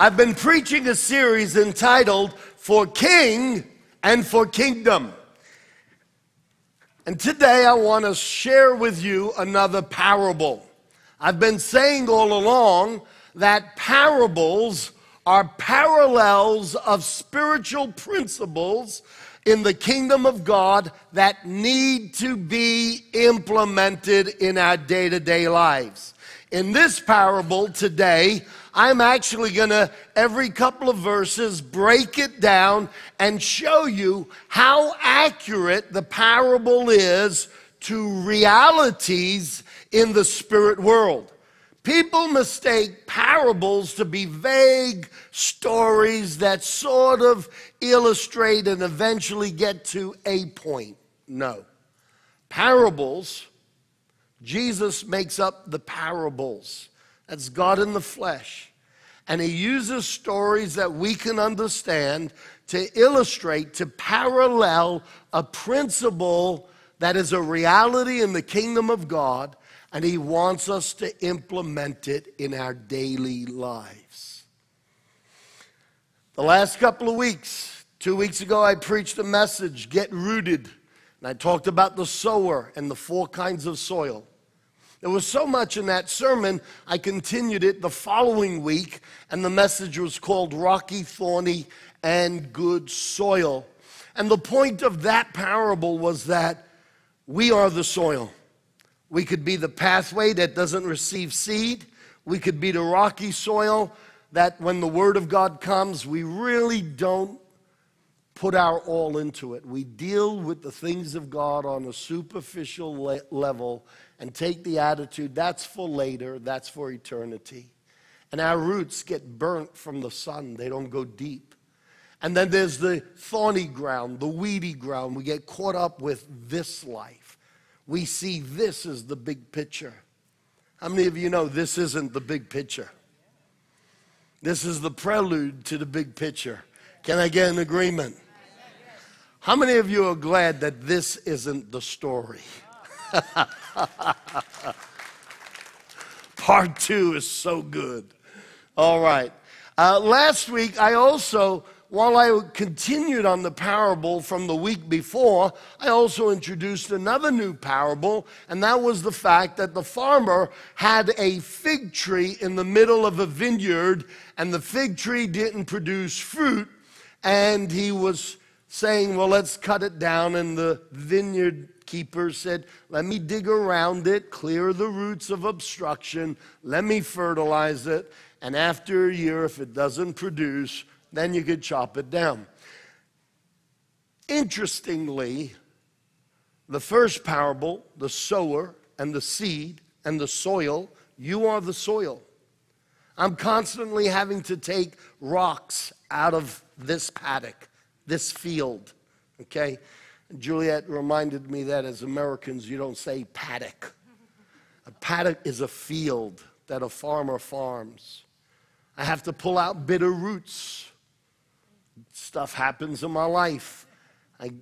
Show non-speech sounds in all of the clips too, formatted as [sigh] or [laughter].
I've been preaching a series entitled For King and for Kingdom. And today I want to share with you another parable. I've been saying all along that parables are parallels of spiritual principles in the kingdom of God that need to be implemented in our day to day lives. In this parable today, I'm actually going to, every couple of verses, break it down and show you how accurate the parable is to realities in the spirit world. People mistake parables to be vague stories that sort of illustrate and eventually get to a point. No. Parables, Jesus makes up the parables. That's God in the flesh. And he uses stories that we can understand to illustrate, to parallel a principle that is a reality in the kingdom of God, and he wants us to implement it in our daily lives. The last couple of weeks, two weeks ago, I preached a message, Get Rooted. And I talked about the sower and the four kinds of soil. There was so much in that sermon, I continued it the following week, and the message was called Rocky, Thorny, and Good Soil. And the point of that parable was that we are the soil. We could be the pathway that doesn't receive seed. We could be the rocky soil that when the Word of God comes, we really don't put our all into it. We deal with the things of God on a superficial le- level and take the attitude that's for later, that's for eternity. And our roots get burnt from the sun, they don't go deep. And then there's the thorny ground, the weedy ground. We get caught up with this life. We see this as the big picture. How many of you know this isn't the big picture? This is the prelude to the big picture. Can I get an agreement? How many of you are glad that this isn't the story? [laughs] Part two is so good. All right. Uh, last week, I also, while I continued on the parable from the week before, I also introduced another new parable, and that was the fact that the farmer had a fig tree in the middle of a vineyard, and the fig tree didn't produce fruit, and he was saying, Well, let's cut it down, and the vineyard keeper said, Let me dig around it, clear the roots of obstruction, let me fertilize it, and after a year, if it doesn't produce, then you could chop it down. Interestingly, the first parable, the sower and the seed and the soil, you are the soil. I'm constantly having to take rocks out of this paddock, this field, okay? Juliet reminded me that as Americans, you don't say paddock. A paddock is a field that a farmer farms. I have to pull out bitter roots. Stuff happens in my life. I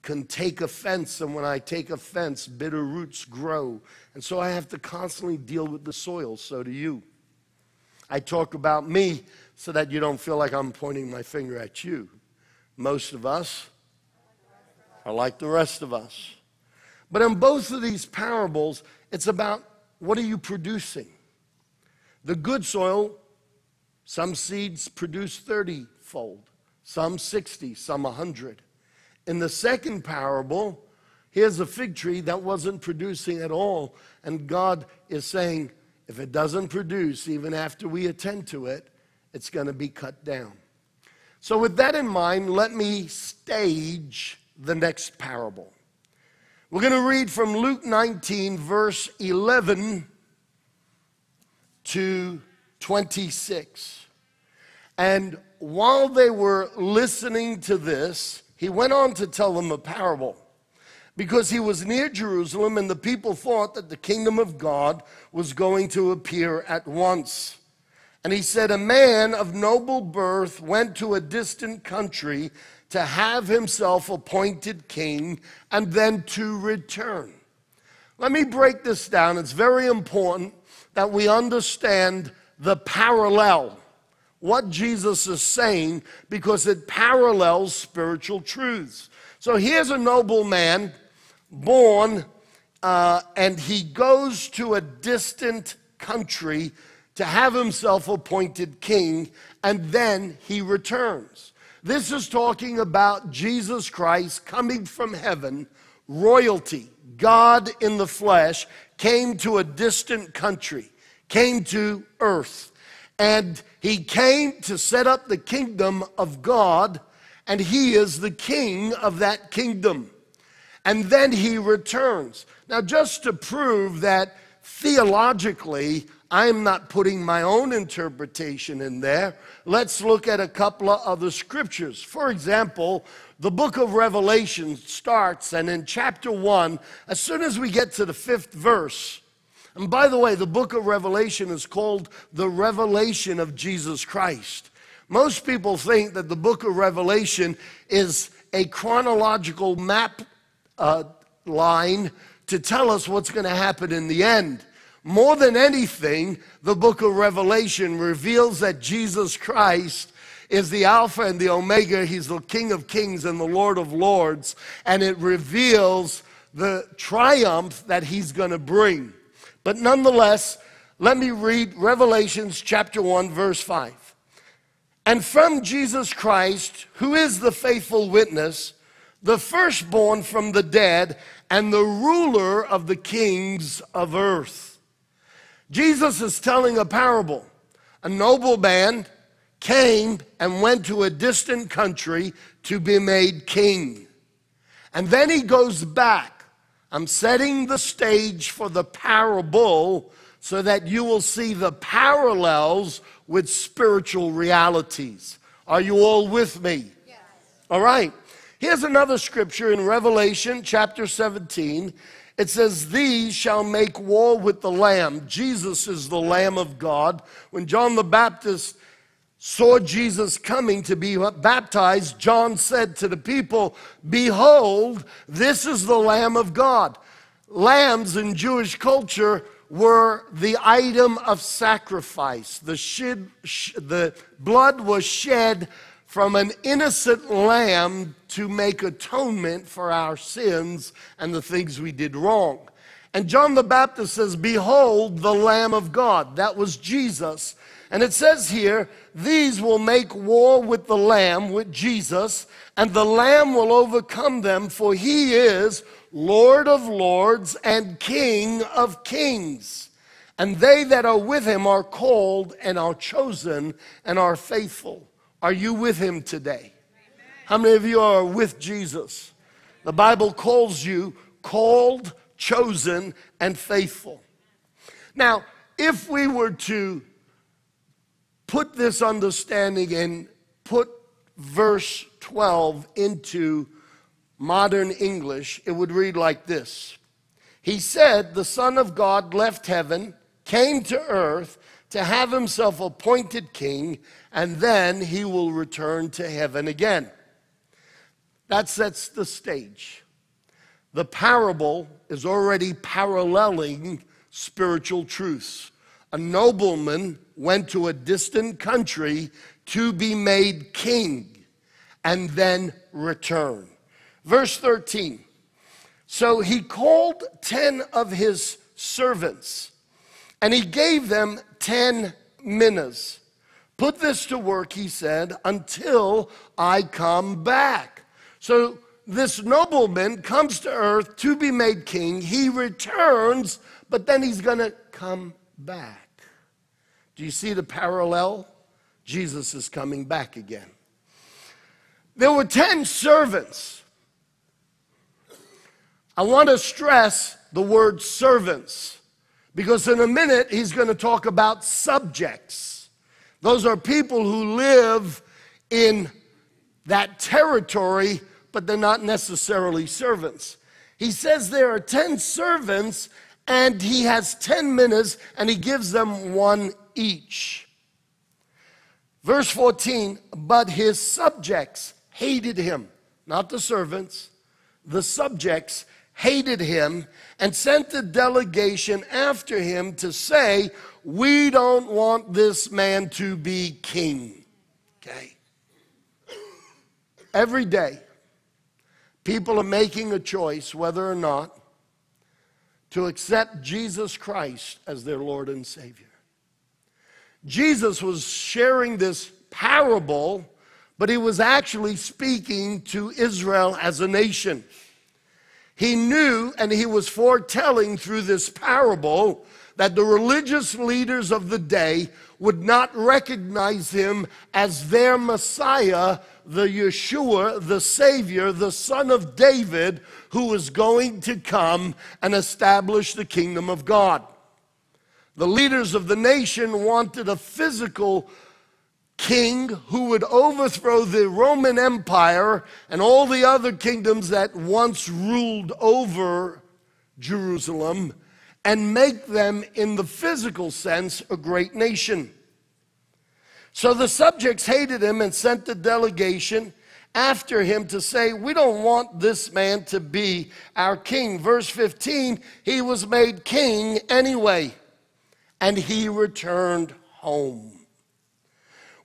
can take offense, and when I take offense, bitter roots grow. And so I have to constantly deal with the soil. So do you. I talk about me so that you don't feel like I'm pointing my finger at you. Most of us are like the rest of us. But in both of these parables, it's about what are you producing? The good soil, some seeds produce 30 fold, some 60, some 100. In the second parable, here's a fig tree that wasn't producing at all, and God is saying, if it doesn't produce, even after we attend to it, it's going to be cut down. So, with that in mind, let me stage the next parable. We're going to read from Luke 19, verse 11 to 26. And while they were listening to this, he went on to tell them a parable because he was near Jerusalem and the people thought that the kingdom of God was going to appear at once. And he said, A man of noble birth went to a distant country to have himself appointed king and then to return. Let me break this down. It's very important that we understand the parallel. what Jesus is saying because it parallels spiritual truths. So here's a noble man born, uh, and he goes to a distant country to have himself appointed king, and then he returns. This is talking about Jesus Christ coming from heaven, royalty. God in the flesh came to a distant country, came to earth, and he came to set up the kingdom of God, and he is the king of that kingdom. And then he returns. Now, just to prove that theologically, I'm not putting my own interpretation in there. Let's look at a couple of other scriptures. For example, the book of Revelation starts, and in chapter 1, as soon as we get to the fifth verse, and by the way, the book of Revelation is called the revelation of Jesus Christ. Most people think that the book of Revelation is a chronological map uh, line to tell us what's going to happen in the end. More than anything, the book of Revelation reveals that Jesus Christ is the Alpha and the Omega. He's the King of Kings and the Lord of Lords. And it reveals the triumph that he's going to bring. But nonetheless, let me read Revelations chapter 1, verse 5. And from Jesus Christ, who is the faithful witness, the firstborn from the dead, and the ruler of the kings of earth. Jesus is telling a parable. A noble man came and went to a distant country to be made king. And then he goes back I'm setting the stage for the parable so that you will see the parallels with spiritual realities. Are you all with me? Yes. All right. Here's another scripture in Revelation chapter 17. It says, These shall make war with the Lamb. Jesus is the Lamb of God. When John the Baptist saw Jesus coming to be baptized, John said to the people, Behold, this is the Lamb of God. Lambs in Jewish culture were the item of sacrifice. The, shed, the blood was shed from an innocent lamb to make atonement for our sins and the things we did wrong. And John the Baptist says, Behold the Lamb of God. That was Jesus. And it says here, These will make war with the Lamb, with Jesus, and the Lamb will overcome them, for he is Lord of lords and King of kings. And they that are with him are called and are chosen and are faithful. Are you with him today? How many of you are with Jesus? The Bible calls you called, chosen, and faithful. Now, if we were to put this understanding and put verse 12 into modern English, it would read like this He said, The Son of God left heaven, came to earth to have himself appointed king, and then he will return to heaven again. That sets the stage. The parable is already paralleling spiritual truths a nobleman went to a distant country to be made king and then return. Verse 13. So he called 10 of his servants and he gave them 10 minas. Put this to work, he said, until I come back. So this nobleman comes to earth to be made king. He returns, but then he's going to come back. Do you see the parallel? Jesus is coming back again. There were 10 servants. I want to stress the word servants because in a minute he's going to talk about subjects. Those are people who live in that territory, but they're not necessarily servants. He says there are 10 servants and he has 10 minas, and he gives them one each. Verse 14, but his subjects hated him, not the servants, the subjects hated him and sent a delegation after him to say, We don't want this man to be king. Okay? Every day, people are making a choice whether or not to accept Jesus Christ as their Lord and Savior. Jesus was sharing this parable, but he was actually speaking to Israel as a nation. He knew and he was foretelling through this parable that the religious leaders of the day would not recognize him as their Messiah, the Yeshua, the Savior, the Son of David, who was going to come and establish the kingdom of God. The leaders of the nation wanted a physical king who would overthrow the Roman Empire and all the other kingdoms that once ruled over Jerusalem and make them, in the physical sense, a great nation. So the subjects hated him and sent a delegation after him to say, We don't want this man to be our king. Verse 15, he was made king anyway, and he returned home.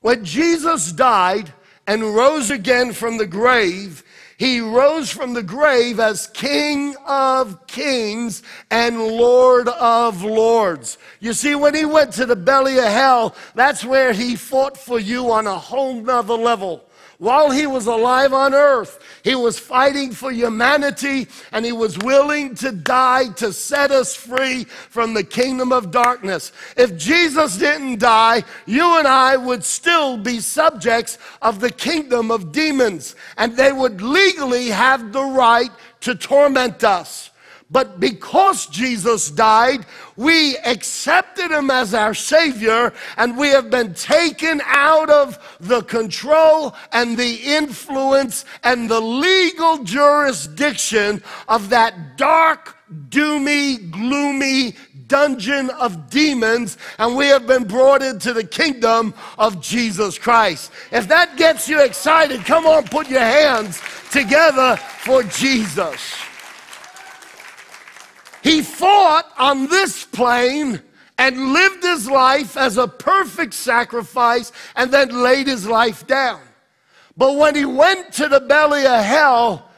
When Jesus died and rose again from the grave, he rose from the grave as King of Kings and Lord of Lords. You see, when he went to the belly of hell, that's where he fought for you on a whole nother level. While he was alive on earth, he was fighting for humanity and he was willing to die to set us free from the kingdom of darkness. If Jesus didn't die, you and I would still be subjects of the kingdom of demons and they would legally have the right to torment us. But because Jesus died, we accepted him as our Savior and we have been taken out of the control and the influence and the legal jurisdiction of that dark, doomy, gloomy dungeon of demons and we have been brought into the kingdom of Jesus Christ. If that gets you excited, come on, put your hands together for Jesus. He fought on this plane and lived his life as a perfect sacrifice and then laid his life down. But when he went to the belly of hell,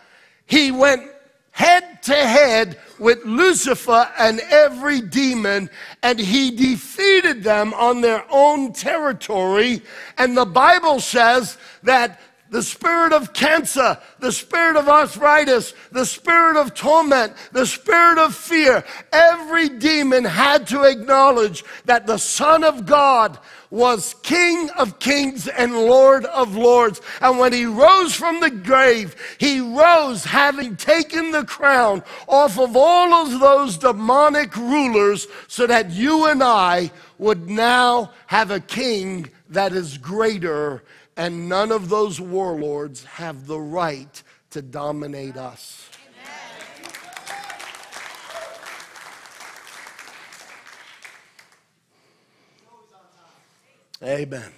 he went head to head with Lucifer and every demon, and he defeated them on their own territory. And the Bible says that the spirit of cancer, the spirit of arthritis, the spirit of torment, the spirit of fear. Every demon had to acknowledge that the Son of God was King of kings and Lord of lords. And when he rose from the grave, he rose having taken the crown off of all of those demonic rulers so that you and I would now have a king that is greater and none of those warlords have the right to dominate us. Amen.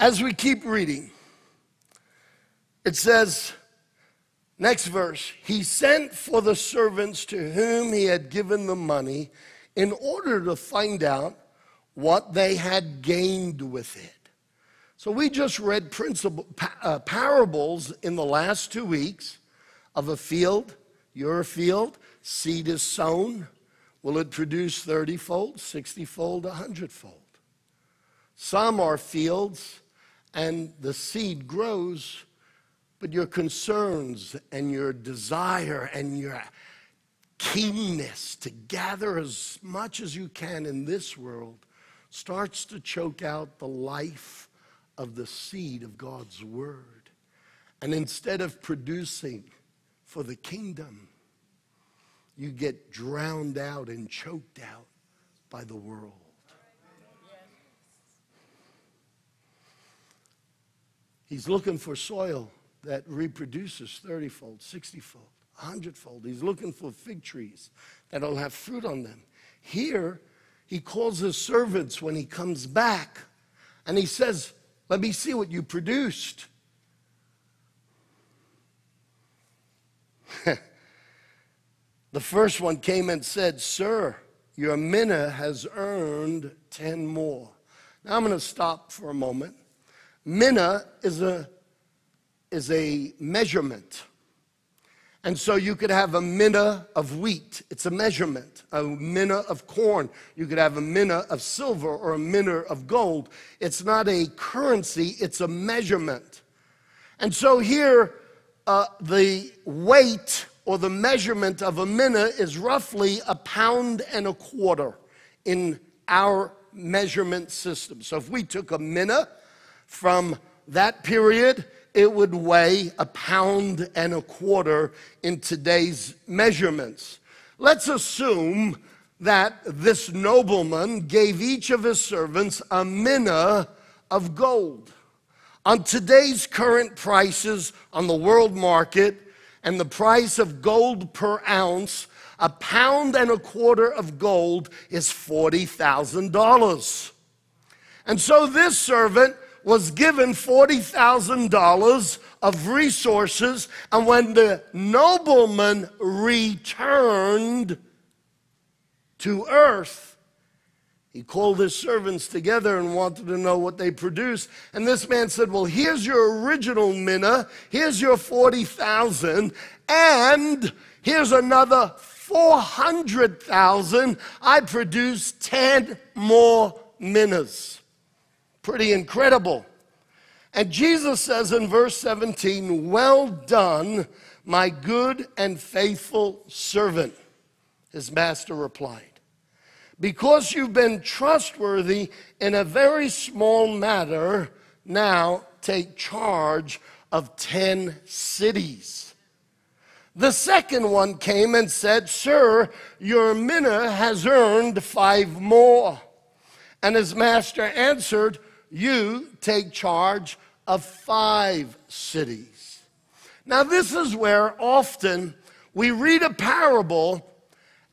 As we keep reading, it says, next verse, he sent for the servants to whom he had given the money in order to find out what they had gained with it. So we just read uh, parables in the last two weeks of a field, your field, seed is sown. Will it produce 30 fold, 60 fold, 100 fold? Some are fields and the seed grows, but your concerns and your desire and your keenness to gather as much as you can in this world starts to choke out the life of the seed of God's word. And instead of producing for the kingdom, you get drowned out and choked out by the world. He's looking for soil that reproduces 30 fold, 60 fold, 100 fold. He's looking for fig trees that'll have fruit on them. Here, he calls his servants when he comes back and he says, let me see what you produced. [laughs] the first one came and said, Sir, your mina has earned 10 more. Now I'm going to stop for a moment. Mina is a, is a measurement. And so you could have a mina of wheat, it's a measurement, a mina of corn. You could have a mina of silver or a mina of gold. It's not a currency, it's a measurement. And so here, uh, the weight or the measurement of a mina is roughly a pound and a quarter in our measurement system. So if we took a mina from that period, it would weigh a pound and a quarter in today's measurements. Let's assume that this nobleman gave each of his servants a mina of gold. On today's current prices on the world market and the price of gold per ounce, a pound and a quarter of gold is $40,000. And so this servant was given $40,000 of resources, and when the nobleman returned to earth, he called his servants together and wanted to know what they produced. And this man said, Well, here's your original mina, here's your 40,000, and here's another 400,000. I produced 10 more minas. Pretty incredible. And Jesus says in verse 17, Well done, my good and faithful servant. His master replied, Because you've been trustworthy in a very small matter, now take charge of 10 cities. The second one came and said, Sir, your mina has earned five more. And his master answered, you take charge of five cities. Now, this is where often we read a parable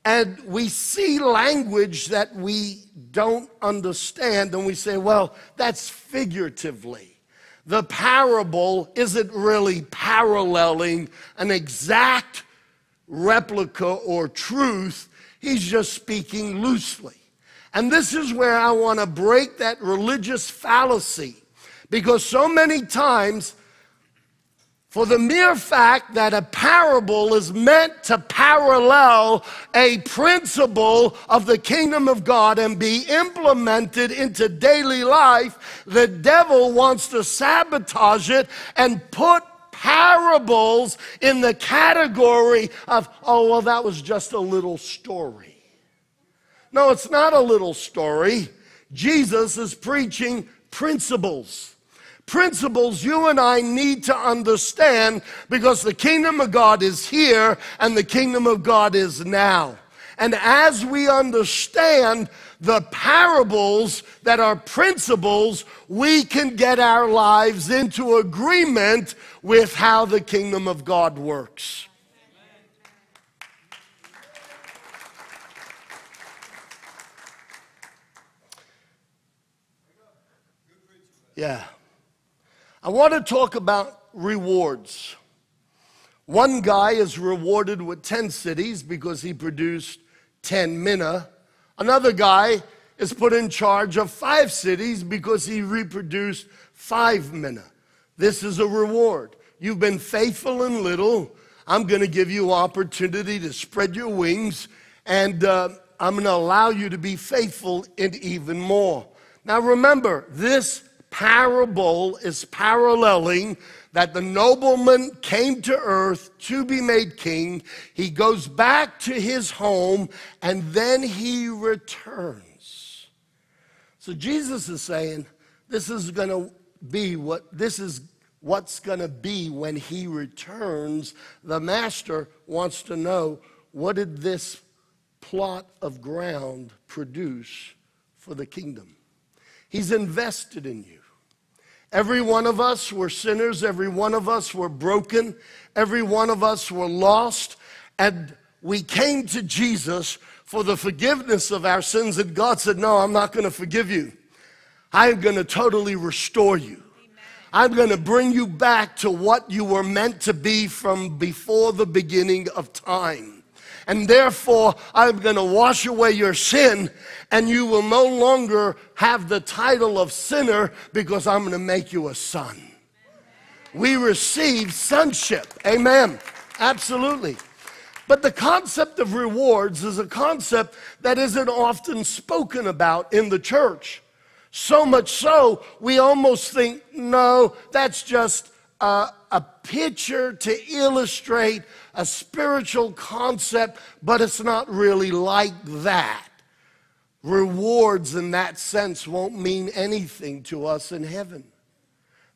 and we see language that we don't understand, and we say, well, that's figuratively. The parable isn't really paralleling an exact replica or truth, he's just speaking loosely. And this is where I want to break that religious fallacy because so many times, for the mere fact that a parable is meant to parallel a principle of the kingdom of God and be implemented into daily life, the devil wants to sabotage it and put parables in the category of, oh, well, that was just a little story. No, it's not a little story. Jesus is preaching principles. Principles you and I need to understand because the kingdom of God is here and the kingdom of God is now. And as we understand the parables that are principles, we can get our lives into agreement with how the kingdom of God works. Yeah. I want to talk about rewards. One guy is rewarded with 10 cities because he produced 10 mina. Another guy is put in charge of five cities because he reproduced five mina. This is a reward. You've been faithful in little. I'm going to give you opportunity to spread your wings, and uh, I'm going to allow you to be faithful in even more. Now remember, this parable is paralleling that the nobleman came to earth to be made king. He goes back to his home and then he returns. So Jesus is saying, this is going to be what this is what's going to be when he returns. The master wants to know what did this plot of ground produce for the kingdom? He's invested in you. Every one of us were sinners. Every one of us were broken. Every one of us were lost. And we came to Jesus for the forgiveness of our sins. And God said, No, I'm not going to forgive you. I am going to totally restore you. I'm going to bring you back to what you were meant to be from before the beginning of time. And therefore, I'm going to wash away your sin, and you will no longer have the title of sinner because I'm going to make you a son. We receive sonship. Amen. Absolutely. But the concept of rewards is a concept that isn't often spoken about in the church. So much so, we almost think, no, that's just a, a picture to illustrate a spiritual concept, but it's not really like that. Rewards in that sense won't mean anything to us in heaven.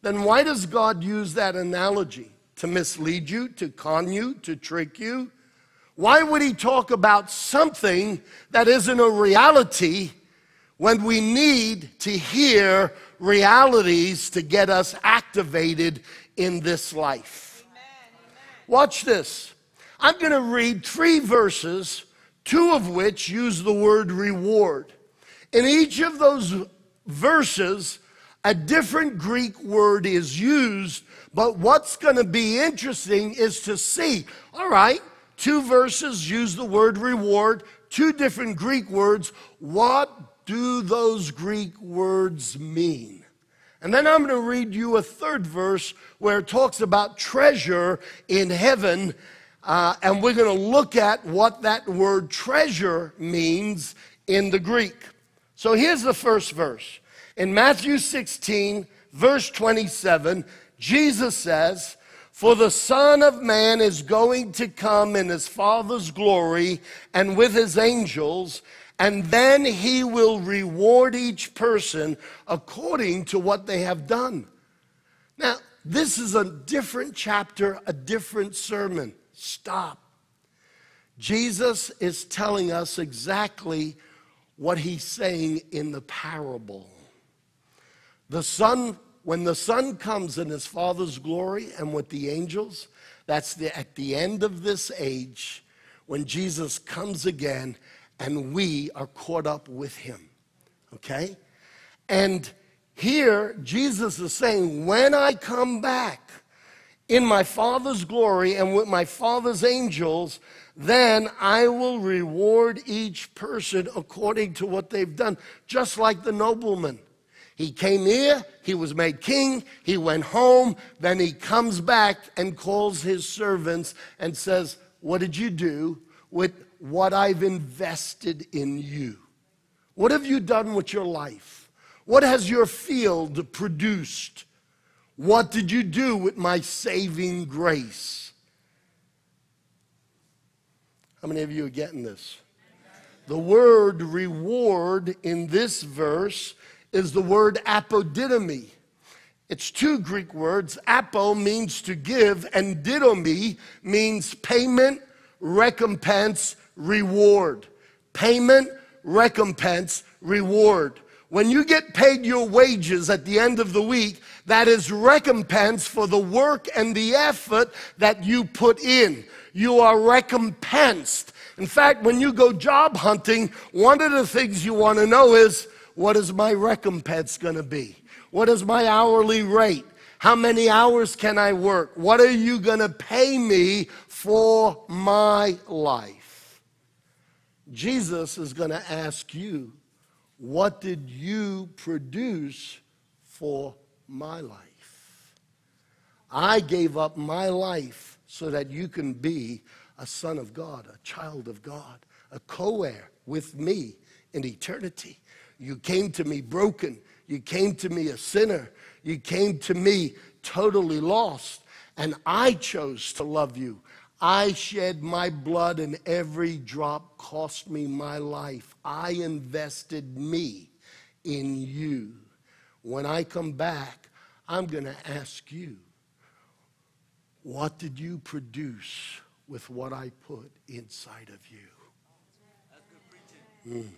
Then why does God use that analogy? To mislead you, to con you, to trick you? Why would he talk about something that isn't a reality when we need to hear realities to get us activated in this life? Watch this. I'm going to read three verses, two of which use the word reward. In each of those verses, a different Greek word is used, but what's going to be interesting is to see, all right, Two verses use the word reward, two different Greek words. What do those Greek words mean? And then I'm going to read you a third verse where it talks about treasure in heaven. Uh, and we're going to look at what that word treasure means in the Greek. So here's the first verse. In Matthew 16, verse 27, Jesus says, for the Son of Man is going to come in his Father's glory and with his angels, and then he will reward each person according to what they have done. Now, this is a different chapter, a different sermon. Stop. Jesus is telling us exactly what he's saying in the parable. The Son when the Son comes in his Father's glory and with the angels, that's the, at the end of this age when Jesus comes again and we are caught up with him. Okay? And here, Jesus is saying, when I come back in my Father's glory and with my Father's angels, then I will reward each person according to what they've done, just like the nobleman. He came here, he was made king, he went home, then he comes back and calls his servants and says, What did you do with what I've invested in you? What have you done with your life? What has your field produced? What did you do with my saving grace? How many of you are getting this? The word reward in this verse is the word apodidomi. It's two Greek words. Apo means to give, and didomi means payment, recompense, reward. Payment, recompense, reward. When you get paid your wages at the end of the week, that is recompense for the work and the effort that you put in. You are recompensed. In fact, when you go job hunting, one of the things you want to know is what is my recompense going to be? What is my hourly rate? How many hours can I work? What are you going to pay me for my life? Jesus is going to ask you, What did you produce for my life? I gave up my life so that you can be a son of God, a child of God, a co heir with me in eternity. You came to me broken. You came to me a sinner. You came to me totally lost. And I chose to love you. I shed my blood, and every drop cost me my life. I invested me in you. When I come back, I'm going to ask you, what did you produce with what I put inside of you? Mm.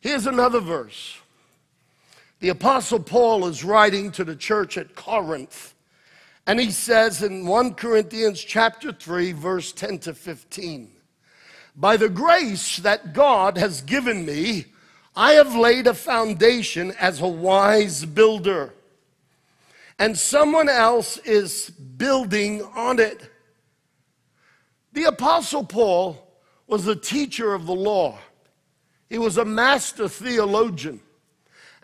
Here's another verse. The Apostle Paul is writing to the church at Corinth, and he says in 1 Corinthians chapter 3, verse 10 to 15, By the grace that God has given me, I have laid a foundation as a wise builder. and someone else is building on it. The Apostle Paul was a teacher of the law, he was a master theologian.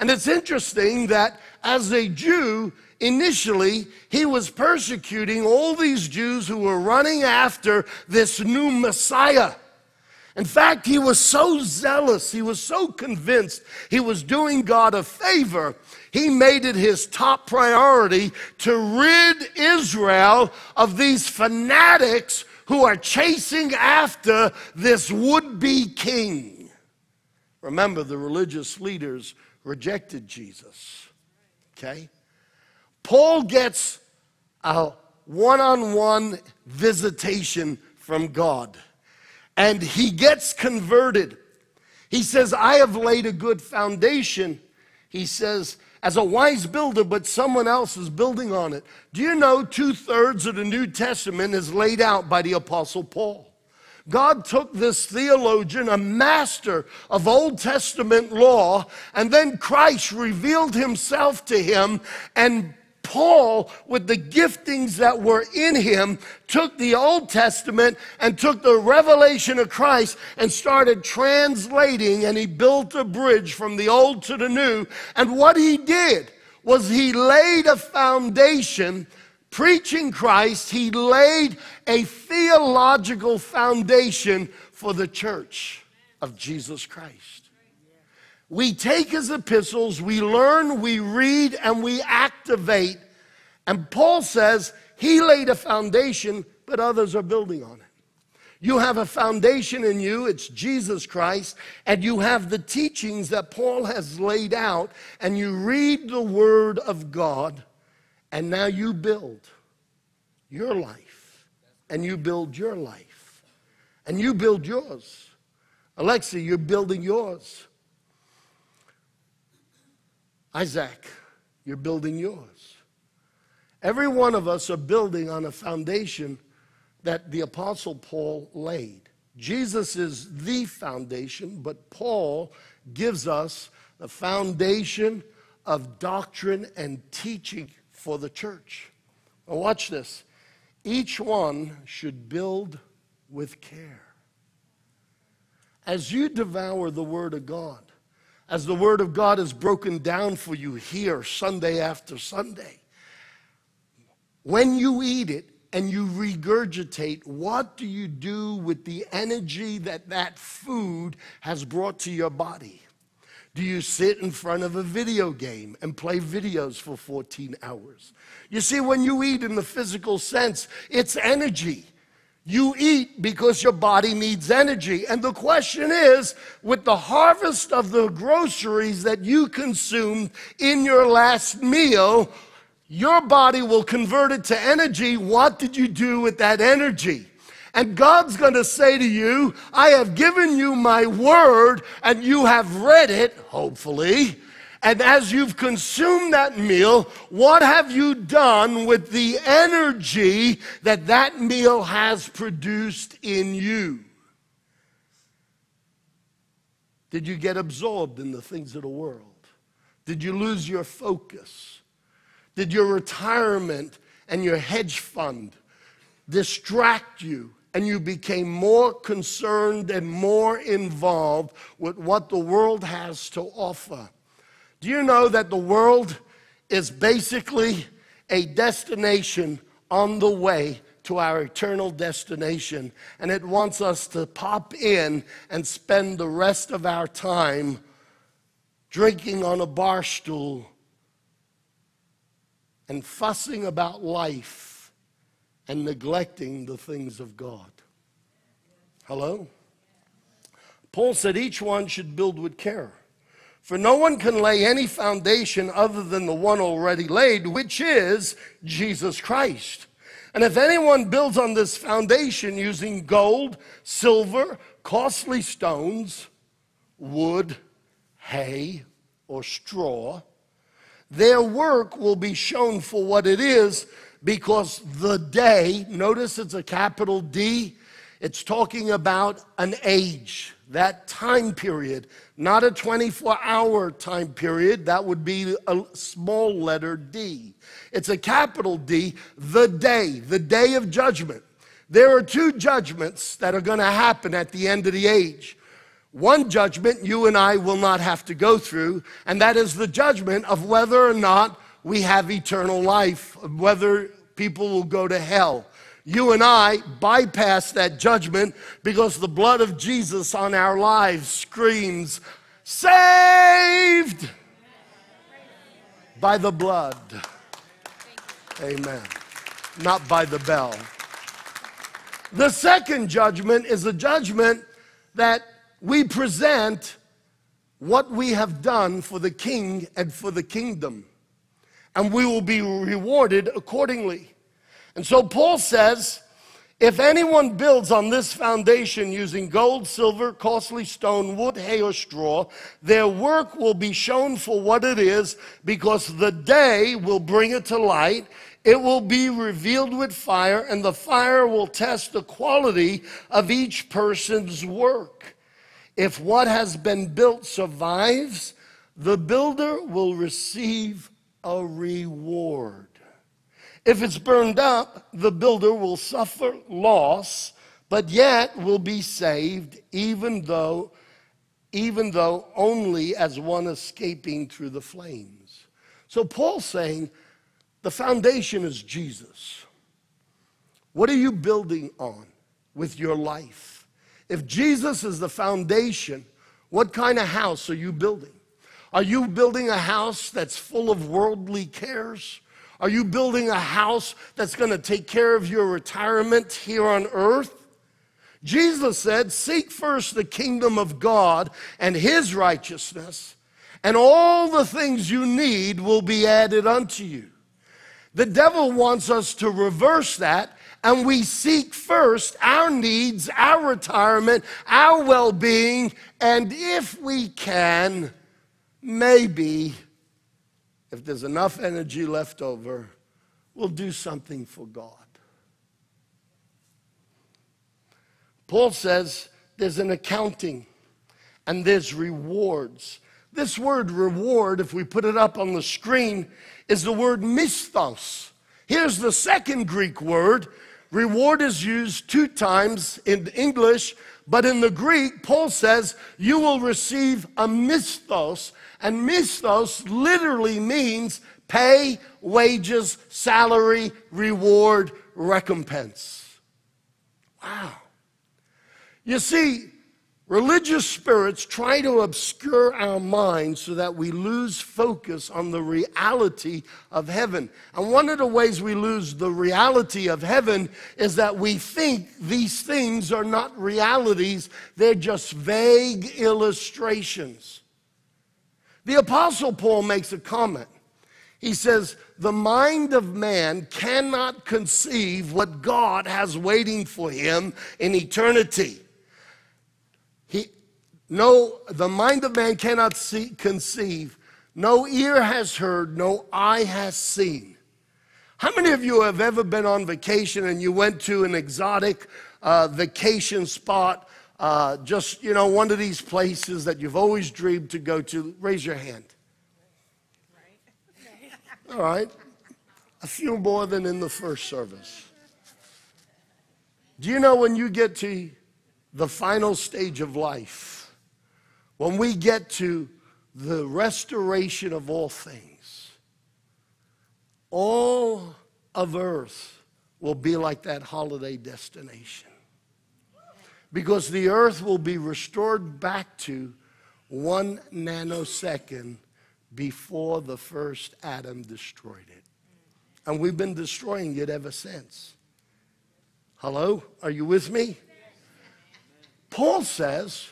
And it's interesting that as a Jew, initially, he was persecuting all these Jews who were running after this new Messiah. In fact, he was so zealous, he was so convinced he was doing God a favor, he made it his top priority to rid Israel of these fanatics who are chasing after this would be king. Remember, the religious leaders rejected Jesus. Okay? Paul gets a one on one visitation from God and he gets converted. He says, I have laid a good foundation. He says, as a wise builder, but someone else is building on it. Do you know two thirds of the New Testament is laid out by the Apostle Paul? God took this theologian, a master of Old Testament law, and then Christ revealed himself to him and Paul, with the giftings that were in him, took the Old Testament and took the revelation of Christ and started translating, and he built a bridge from the Old to the New. And what he did was he laid a foundation. Preaching Christ, he laid a theological foundation for the church of Jesus Christ. We take his epistles, we learn, we read, and we activate. And Paul says he laid a foundation, but others are building on it. You have a foundation in you, it's Jesus Christ, and you have the teachings that Paul has laid out, and you read the Word of God, and now you build your life, and you build your life, and you build yours. Alexa, you're building yours. Isaac, you're building yours. Every one of us are building on a foundation that the Apostle Paul laid. Jesus is the foundation, but Paul gives us the foundation of doctrine and teaching for the church. Now, watch this. Each one should build with care. As you devour the Word of God, as the Word of God is broken down for you here Sunday after Sunday. When you eat it and you regurgitate, what do you do with the energy that that food has brought to your body? Do you sit in front of a video game and play videos for 14 hours? You see, when you eat in the physical sense, it's energy. You eat because your body needs energy. And the question is with the harvest of the groceries that you consumed in your last meal, your body will convert it to energy. What did you do with that energy? And God's going to say to you, I have given you my word and you have read it, hopefully. And as you've consumed that meal, what have you done with the energy that that meal has produced in you? Did you get absorbed in the things of the world? Did you lose your focus? Did your retirement and your hedge fund distract you and you became more concerned and more involved with what the world has to offer? Do you know that the world is basically a destination on the way to our eternal destination? And it wants us to pop in and spend the rest of our time drinking on a bar stool and fussing about life and neglecting the things of God. Hello? Paul said each one should build with care. For no one can lay any foundation other than the one already laid, which is Jesus Christ. And if anyone builds on this foundation using gold, silver, costly stones, wood, hay, or straw, their work will be shown for what it is because the day, notice it's a capital D, It's talking about an age, that time period, not a 24 hour time period. That would be a small letter D. It's a capital D, the day, the day of judgment. There are two judgments that are going to happen at the end of the age. One judgment you and I will not have to go through, and that is the judgment of whether or not we have eternal life, whether people will go to hell. You and I bypass that judgment because the blood of Jesus on our lives screams, saved by the blood. Amen. Not by the bell. The second judgment is a judgment that we present what we have done for the king and for the kingdom, and we will be rewarded accordingly. And so Paul says, if anyone builds on this foundation using gold, silver, costly stone, wood, hay, or straw, their work will be shown for what it is because the day will bring it to light. It will be revealed with fire, and the fire will test the quality of each person's work. If what has been built survives, the builder will receive a reward. If it's burned up, the builder will suffer loss, but yet will be saved, even though, even though only as one escaping through the flames. So Paul's saying the foundation is Jesus. What are you building on with your life? If Jesus is the foundation, what kind of house are you building? Are you building a house that's full of worldly cares? Are you building a house that's going to take care of your retirement here on earth? Jesus said, Seek first the kingdom of God and his righteousness, and all the things you need will be added unto you. The devil wants us to reverse that and we seek first our needs, our retirement, our well being, and if we can, maybe, if there's enough energy left over, we'll do something for God. Paul says there's an accounting and there's rewards. This word reward, if we put it up on the screen, is the word misthos. Here's the second Greek word Reward is used two times in English, but in the Greek, Paul says, you will receive a misthos. And misthos literally means pay, wages, salary, reward, recompense. Wow. You see, Religious spirits try to obscure our minds so that we lose focus on the reality of heaven. And one of the ways we lose the reality of heaven is that we think these things are not realities, they're just vague illustrations. The Apostle Paul makes a comment. He says, The mind of man cannot conceive what God has waiting for him in eternity. No, the mind of man cannot see, conceive. No ear has heard, no eye has seen. How many of you have ever been on vacation and you went to an exotic uh, vacation spot, uh, just, you know, one of these places that you've always dreamed to go to? Raise your hand. All right. A few more than in the first service. Do you know when you get to the final stage of life, when we get to the restoration of all things, all of earth will be like that holiday destination. Because the earth will be restored back to one nanosecond before the first Adam destroyed it. And we've been destroying it ever since. Hello? Are you with me? Paul says,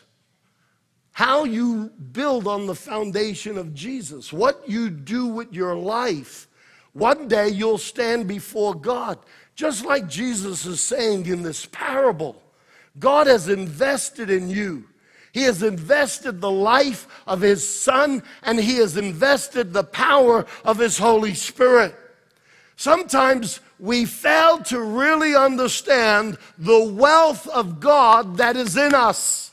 how you build on the foundation of Jesus, what you do with your life. One day you'll stand before God, just like Jesus is saying in this parable. God has invested in you. He has invested the life of His Son, and He has invested the power of His Holy Spirit. Sometimes we fail to really understand the wealth of God that is in us.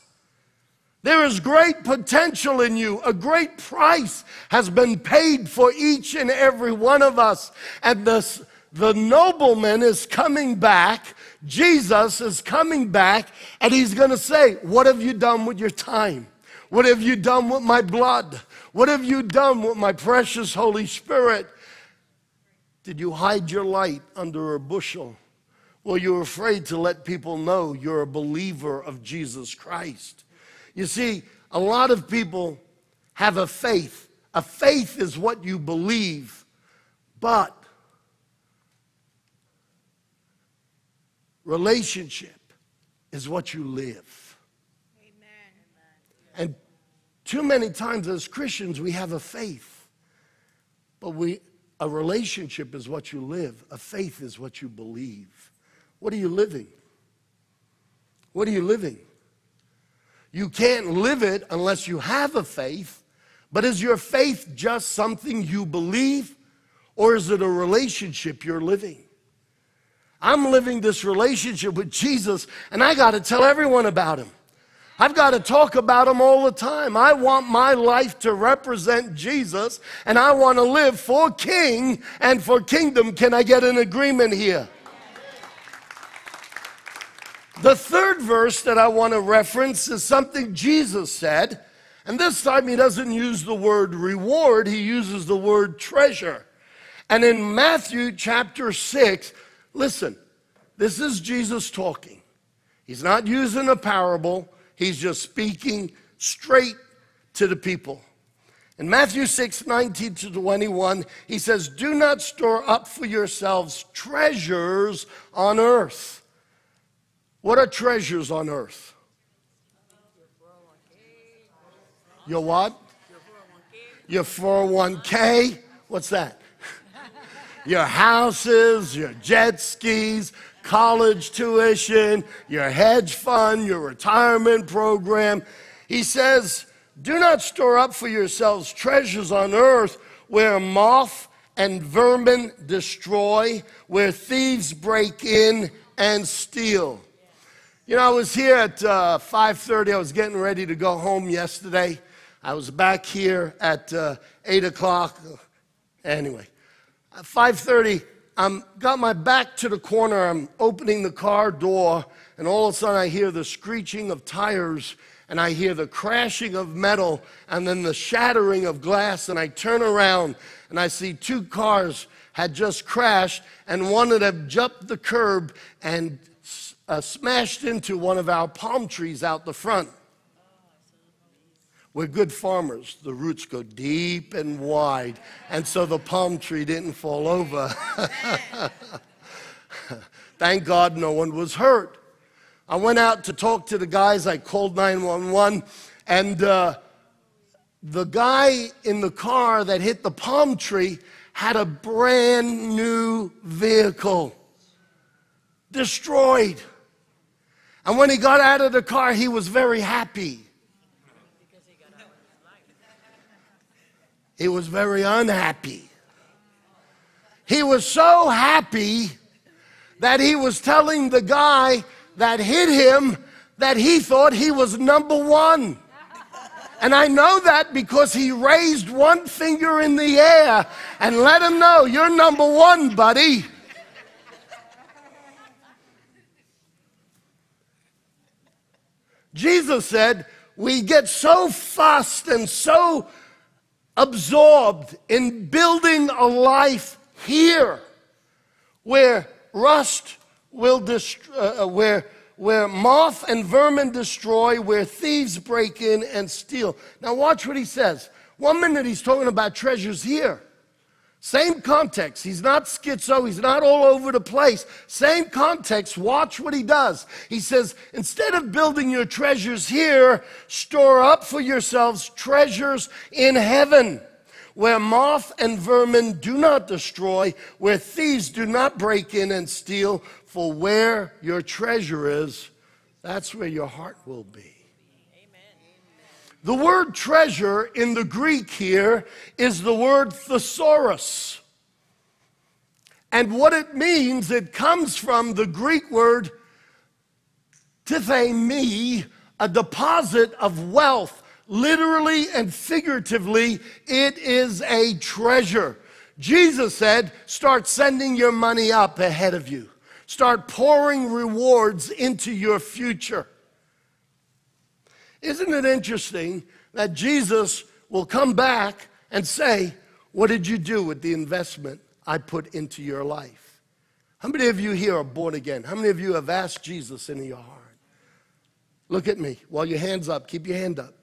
There is great potential in you. A great price has been paid for each and every one of us. And this, the nobleman is coming back. Jesus is coming back, and he's going to say, What have you done with your time? What have you done with my blood? What have you done with my precious Holy Spirit? Did you hide your light under a bushel? Well, you're afraid to let people know you're a believer of Jesus Christ. You see, a lot of people have a faith. A faith is what you believe, but relationship is what you live. Amen. And too many times as Christians, we have a faith, but we, a relationship is what you live, a faith is what you believe. What are you living? What are you living? You can't live it unless you have a faith, but is your faith just something you believe, or is it a relationship you're living? I'm living this relationship with Jesus, and I got to tell everyone about him. I've got to talk about him all the time. I want my life to represent Jesus, and I want to live for King and for kingdom. Can I get an agreement here? The third verse that I want to reference is something Jesus said, and this time he doesn't use the word reward, he uses the word treasure. And in Matthew chapter 6, listen, this is Jesus talking. He's not using a parable, He's just speaking straight to the people. In Matthew 6, 19 to 21, he says, Do not store up for yourselves treasures on earth. What are treasures on earth? Your what? Your 401k. What's that? your houses, your jet skis, college tuition, your hedge fund, your retirement program. He says, Do not store up for yourselves treasures on earth where moth and vermin destroy, where thieves break in and steal. You know, I was here at uh, 5:30. I was getting ready to go home yesterday. I was back here at uh, 8 o'clock. Anyway, at 5:30, I'm got my back to the corner. I'm opening the car door, and all of a sudden I hear the screeching of tires, and I hear the crashing of metal, and then the shattering of glass. And I turn around, and I see two cars had just crashed, and one of them jumped the curb and uh, smashed into one of our palm trees out the front. We're good farmers. The roots go deep and wide. And so the palm tree didn't fall over. [laughs] Thank God no one was hurt. I went out to talk to the guys. I called 911. And uh, the guy in the car that hit the palm tree had a brand new vehicle destroyed. And when he got out of the car, he was very happy. He was very unhappy. He was so happy that he was telling the guy that hit him that he thought he was number one. And I know that because he raised one finger in the air and let him know, you're number one, buddy. Jesus said, we get so fussed and so absorbed in building a life here where rust will destroy, uh, uh, where, where moth and vermin destroy, where thieves break in and steal. Now, watch what he says. One minute he's talking about treasures here. Same context. He's not schizo. He's not all over the place. Same context. Watch what he does. He says, instead of building your treasures here, store up for yourselves treasures in heaven where moth and vermin do not destroy, where thieves do not break in and steal. For where your treasure is, that's where your heart will be. The word treasure in the Greek here is the word thesaurus. And what it means, it comes from the Greek word me, a deposit of wealth. Literally and figuratively, it is a treasure. Jesus said, start sending your money up ahead of you. Start pouring rewards into your future. Isn't it interesting that Jesus will come back and say, What did you do with the investment I put into your life? How many of you here are born again? How many of you have asked Jesus into your heart? Look at me while your hand's up. Keep your hand up.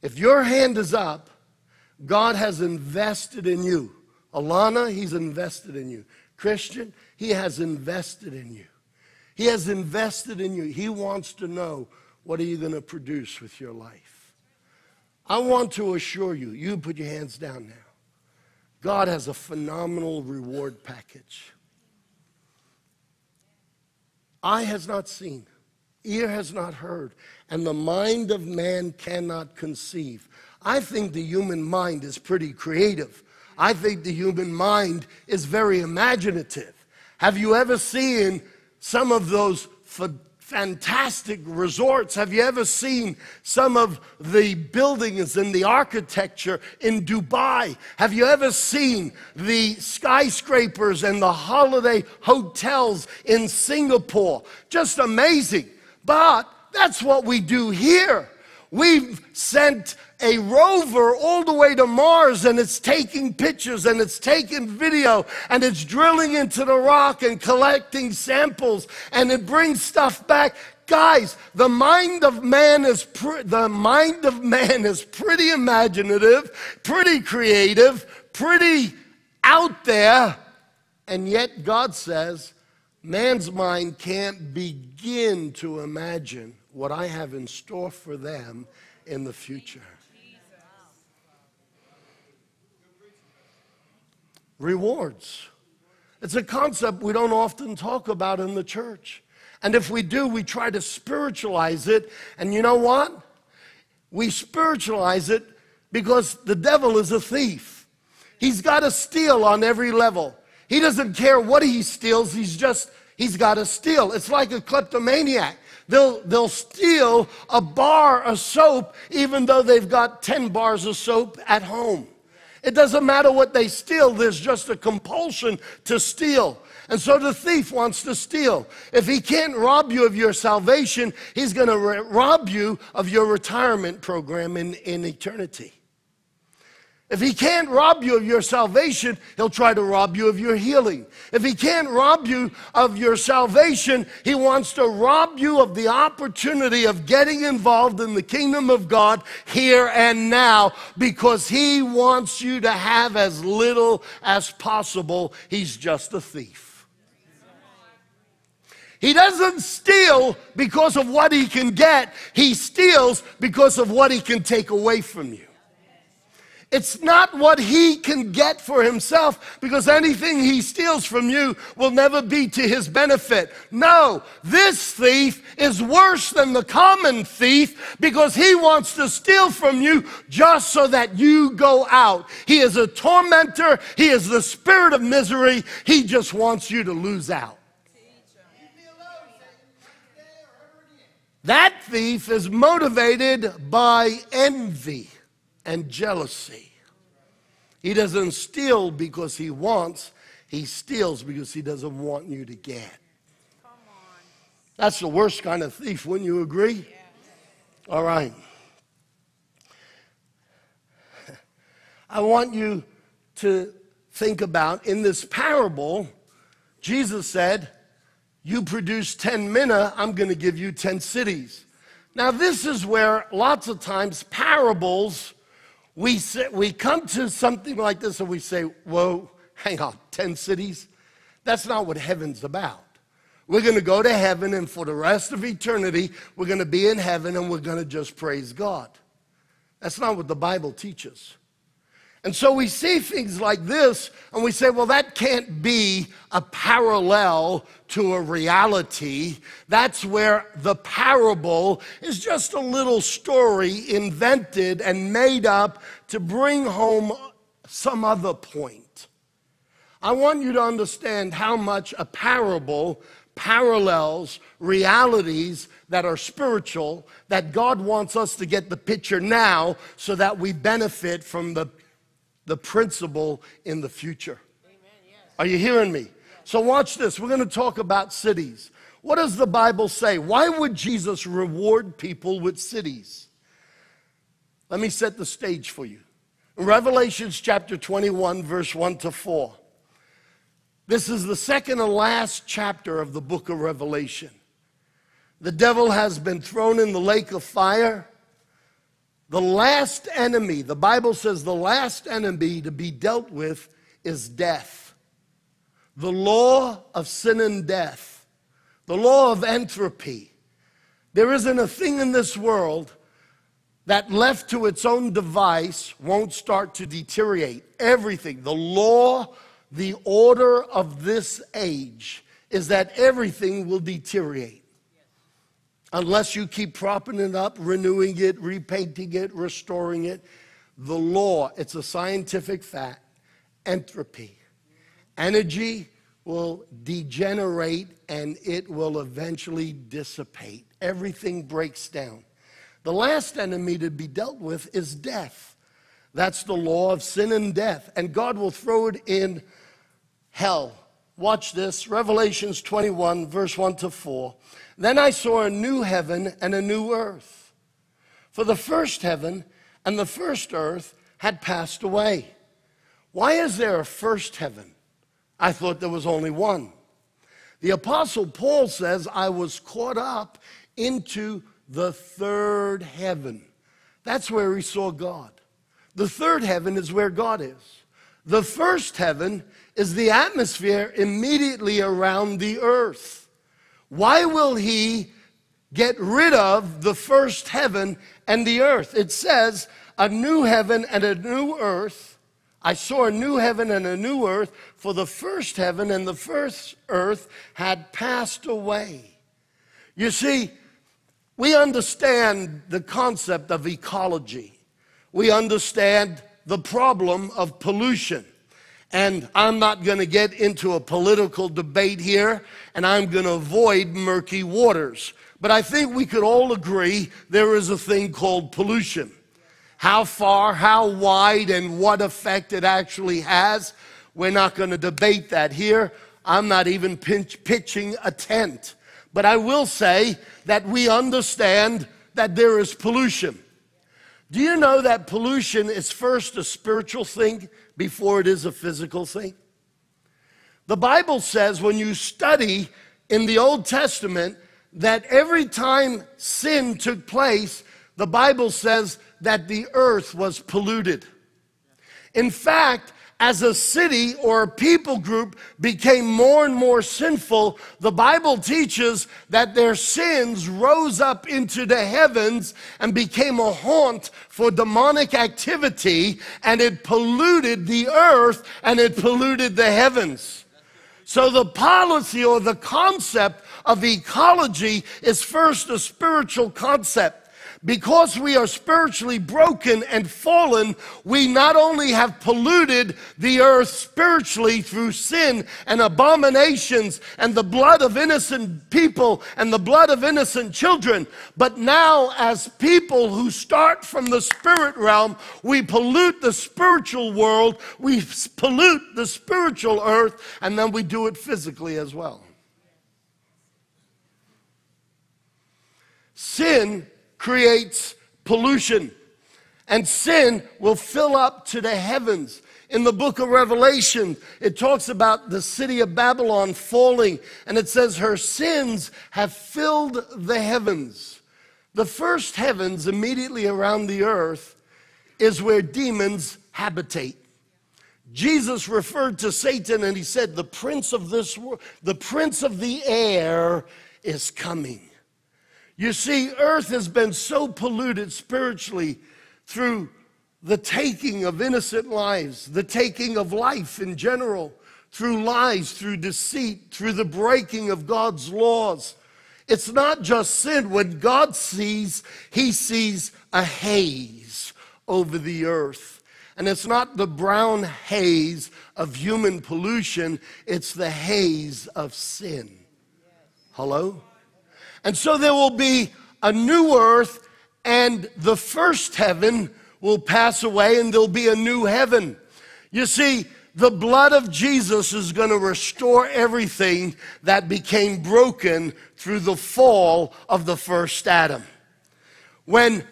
If your hand is up, God has invested in you. Alana, He's invested in you. Christian, He has invested in you. He has invested in you. He wants to know what are you going to produce with your life. I want to assure you, you put your hands down now. God has a phenomenal reward package. Eye has not seen, ear has not heard, and the mind of man cannot conceive. I think the human mind is pretty creative. I think the human mind is very imaginative. Have you ever seen some of those fantastic resorts? Have you ever seen some of the buildings and the architecture in Dubai? Have you ever seen the skyscrapers and the holiday hotels in Singapore? Just amazing. But that's what we do here. We've sent a rover all the way to Mars and it's taking pictures and it's taking video and it's drilling into the rock and collecting samples and it brings stuff back. Guys, the mind of man is the mind of man is pretty imaginative, pretty creative, pretty out there, and yet God says man's mind can't begin to imagine what I have in store for them in the future. Rewards. It's a concept we don't often talk about in the church. And if we do, we try to spiritualize it. And you know what? We spiritualize it because the devil is a thief. He's got to steal on every level. He doesn't care what he steals, he's just, he's got to steal. It's like a kleptomaniac. They'll, they'll steal a bar of soap even though they've got 10 bars of soap at home. It doesn't matter what they steal, there's just a compulsion to steal. And so the thief wants to steal. If he can't rob you of your salvation, he's going to rob you of your retirement program in, in eternity. If he can't rob you of your salvation, he'll try to rob you of your healing. If he can't rob you of your salvation, he wants to rob you of the opportunity of getting involved in the kingdom of God here and now because he wants you to have as little as possible. He's just a thief. He doesn't steal because of what he can get, he steals because of what he can take away from you. It's not what he can get for himself because anything he steals from you will never be to his benefit. No, this thief is worse than the common thief because he wants to steal from you just so that you go out. He is a tormentor, he is the spirit of misery. He just wants you to lose out. That thief is motivated by envy and jealousy. He doesn't steal because he wants, he steals because he doesn't want you to get. That's the worst kind of thief, wouldn't you agree? All right. I want you to think about in this parable, Jesus said, You produce 10 mina, I'm going to give you 10 cities. Now, this is where lots of times parables, we, say, we come to something like this and we say, Whoa, hang on, 10 cities? That's not what heaven's about. We're going to go to heaven, and for the rest of eternity, we're going to be in heaven and we're going to just praise God. That's not what the Bible teaches. And so we see things like this and we say, well, that can't be a parallel to a reality. That's where the parable is just a little story invented and made up to bring home some other point. I want you to understand how much a parable parallels realities that are spiritual, that God wants us to get the picture now so that we benefit from the, the principle in the future. Amen, yes. Are you hearing me? So, watch this. We're going to talk about cities. What does the Bible say? Why would Jesus reward people with cities? Let me set the stage for you. Revelations chapter 21, verse 1 to 4. This is the second and last chapter of the book of Revelation. The devil has been thrown in the lake of fire. The last enemy, the Bible says the last enemy to be dealt with is death. The law of sin and death, the law of entropy. There isn't a thing in this world that left to its own device won't start to deteriorate. Everything, the law the order of this age is that everything will deteriorate unless you keep propping it up, renewing it, repainting it, restoring it. The law, it's a scientific fact, entropy. Energy will degenerate and it will eventually dissipate. Everything breaks down. The last enemy to be dealt with is death. That's the law of sin and death. And God will throw it in hell. Watch this Revelations 21, verse 1 to 4. Then I saw a new heaven and a new earth. For the first heaven and the first earth had passed away. Why is there a first heaven? I thought there was only one. The Apostle Paul says, I was caught up into the third heaven. That's where he saw God. The third heaven is where God is. The first heaven is the atmosphere immediately around the earth. Why will he get rid of the first heaven and the earth? It says, a new heaven and a new earth. I saw a new heaven and a new earth, for the first heaven and the first earth had passed away. You see, we understand the concept of ecology. We understand the problem of pollution. And I'm not going to get into a political debate here, and I'm going to avoid murky waters. But I think we could all agree there is a thing called pollution. How far, how wide, and what effect it actually has, we're not going to debate that here. I'm not even pinch, pitching a tent. But I will say that we understand that there is pollution. Do you know that pollution is first a spiritual thing before it is a physical thing? The Bible says when you study in the Old Testament that every time sin took place, the Bible says that the earth was polluted. In fact, as a city or a people group became more and more sinful, the Bible teaches that their sins rose up into the heavens and became a haunt for demonic activity, and it polluted the earth and it polluted the heavens. So, the policy or the concept of ecology is first a spiritual concept because we are spiritually broken and fallen, we not only have polluted the earth spiritually through sin and abominations and the blood of innocent people and the blood of innocent children, but now, as people who start from the spirit realm, we pollute the spiritual world, we pollute the spiritual earth, and then we do it physically as well. Sin creates pollution. And sin will fill up to the heavens. In the book of Revelation, it talks about the city of Babylon falling, and it says, Her sins have filled the heavens. The first heavens, immediately around the earth, is where demons habitate. Jesus referred to Satan and he said, The prince of this world, the prince of the air is coming. You see, earth has been so polluted spiritually through the taking of innocent lives, the taking of life in general, through lies, through deceit, through the breaking of God's laws. It's not just sin. When God sees, He sees a haze over the earth. And it's not the brown haze of human pollution, it's the haze of sin. Hello? And so there will be a new earth, and the first heaven will pass away, and there'll be a new heaven. You see, the blood of Jesus is going to restore everything that became broken through the fall of the first Adam. When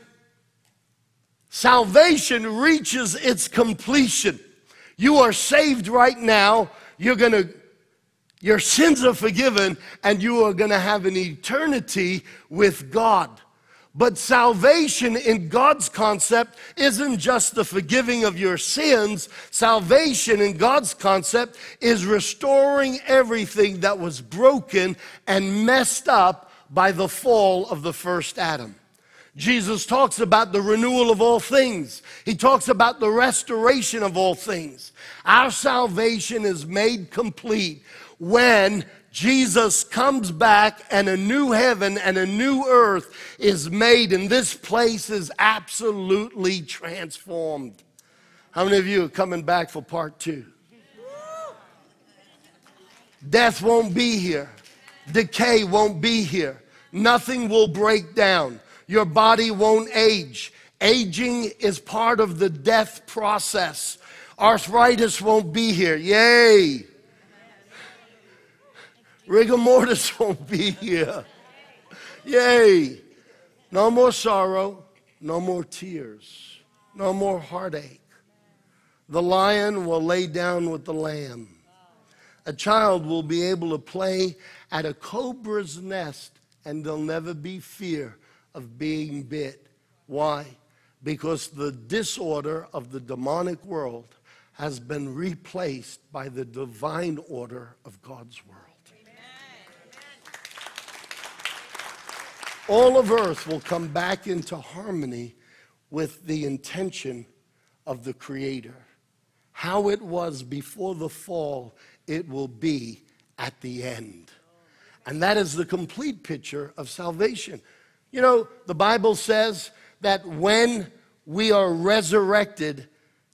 salvation reaches its completion, you are saved right now. You're going to your sins are forgiven and you are going to have an eternity with God. But salvation in God's concept isn't just the forgiving of your sins. Salvation in God's concept is restoring everything that was broken and messed up by the fall of the first Adam. Jesus talks about the renewal of all things. He talks about the restoration of all things. Our salvation is made complete when Jesus comes back and a new heaven and a new earth is made, and this place is absolutely transformed. How many of you are coming back for part two? Death won't be here, decay won't be here, nothing will break down, your body won't age. Aging is part of the death process. Arthritis won't be here. Yay! Rigor mortis [laughs] won't be here. Yay. No more sorrow, no more tears, no more heartache. The lion will lay down with the lamb. A child will be able to play at a cobra's nest and there'll never be fear of being bit. Why? Because the disorder of the demonic world has been replaced by the divine order of God's world. All of earth will come back into harmony with the intention of the Creator. How it was before the fall, it will be at the end. And that is the complete picture of salvation. You know, the Bible says that when we are resurrected,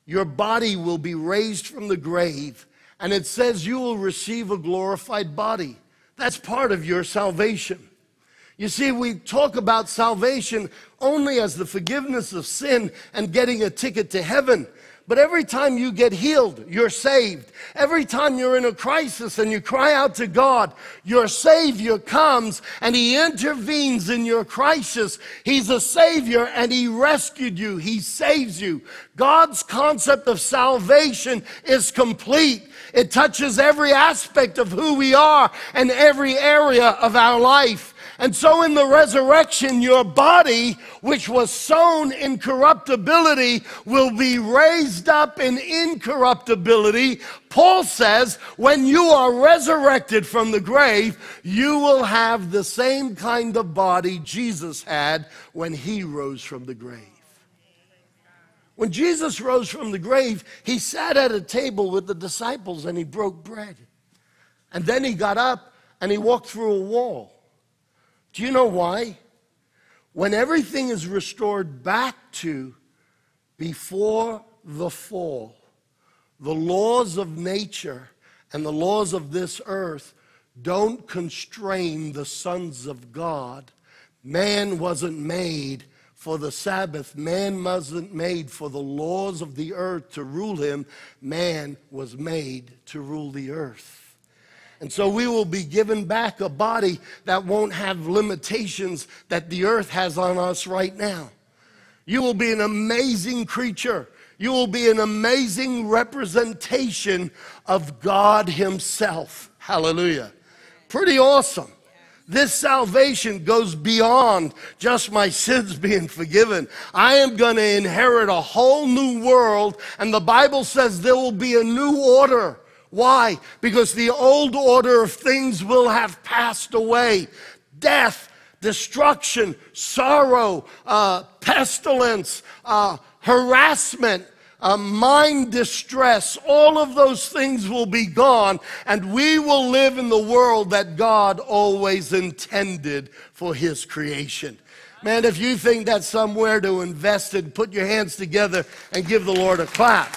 your body will be raised from the grave, and it says you will receive a glorified body. That's part of your salvation. You see, we talk about salvation only as the forgiveness of sin and getting a ticket to heaven. But every time you get healed, you're saved. Every time you're in a crisis and you cry out to God, your Savior comes and He intervenes in your crisis. He's a Savior and He rescued you. He saves you. God's concept of salvation is complete. It touches every aspect of who we are and every area of our life. And so in the resurrection, your body, which was sown in corruptibility, will be raised up in incorruptibility. Paul says, when you are resurrected from the grave, you will have the same kind of body Jesus had when he rose from the grave. When Jesus rose from the grave, he sat at a table with the disciples and he broke bread. And then he got up and he walked through a wall. Do you know why? When everything is restored back to before the fall, the laws of nature and the laws of this earth don't constrain the sons of God. Man wasn't made for the Sabbath. Man wasn't made for the laws of the earth to rule him. Man was made to rule the earth. And so we will be given back a body that won't have limitations that the earth has on us right now. You will be an amazing creature. You will be an amazing representation of God Himself. Hallelujah. Pretty awesome. This salvation goes beyond just my sins being forgiven. I am going to inherit a whole new world, and the Bible says there will be a new order. Why? Because the old order of things will have passed away. Death, destruction, sorrow, uh, pestilence, uh, harassment, uh, mind distress, all of those things will be gone, and we will live in the world that God always intended for His creation. Man, if you think that's somewhere to invest in, put your hands together and give the Lord a clap.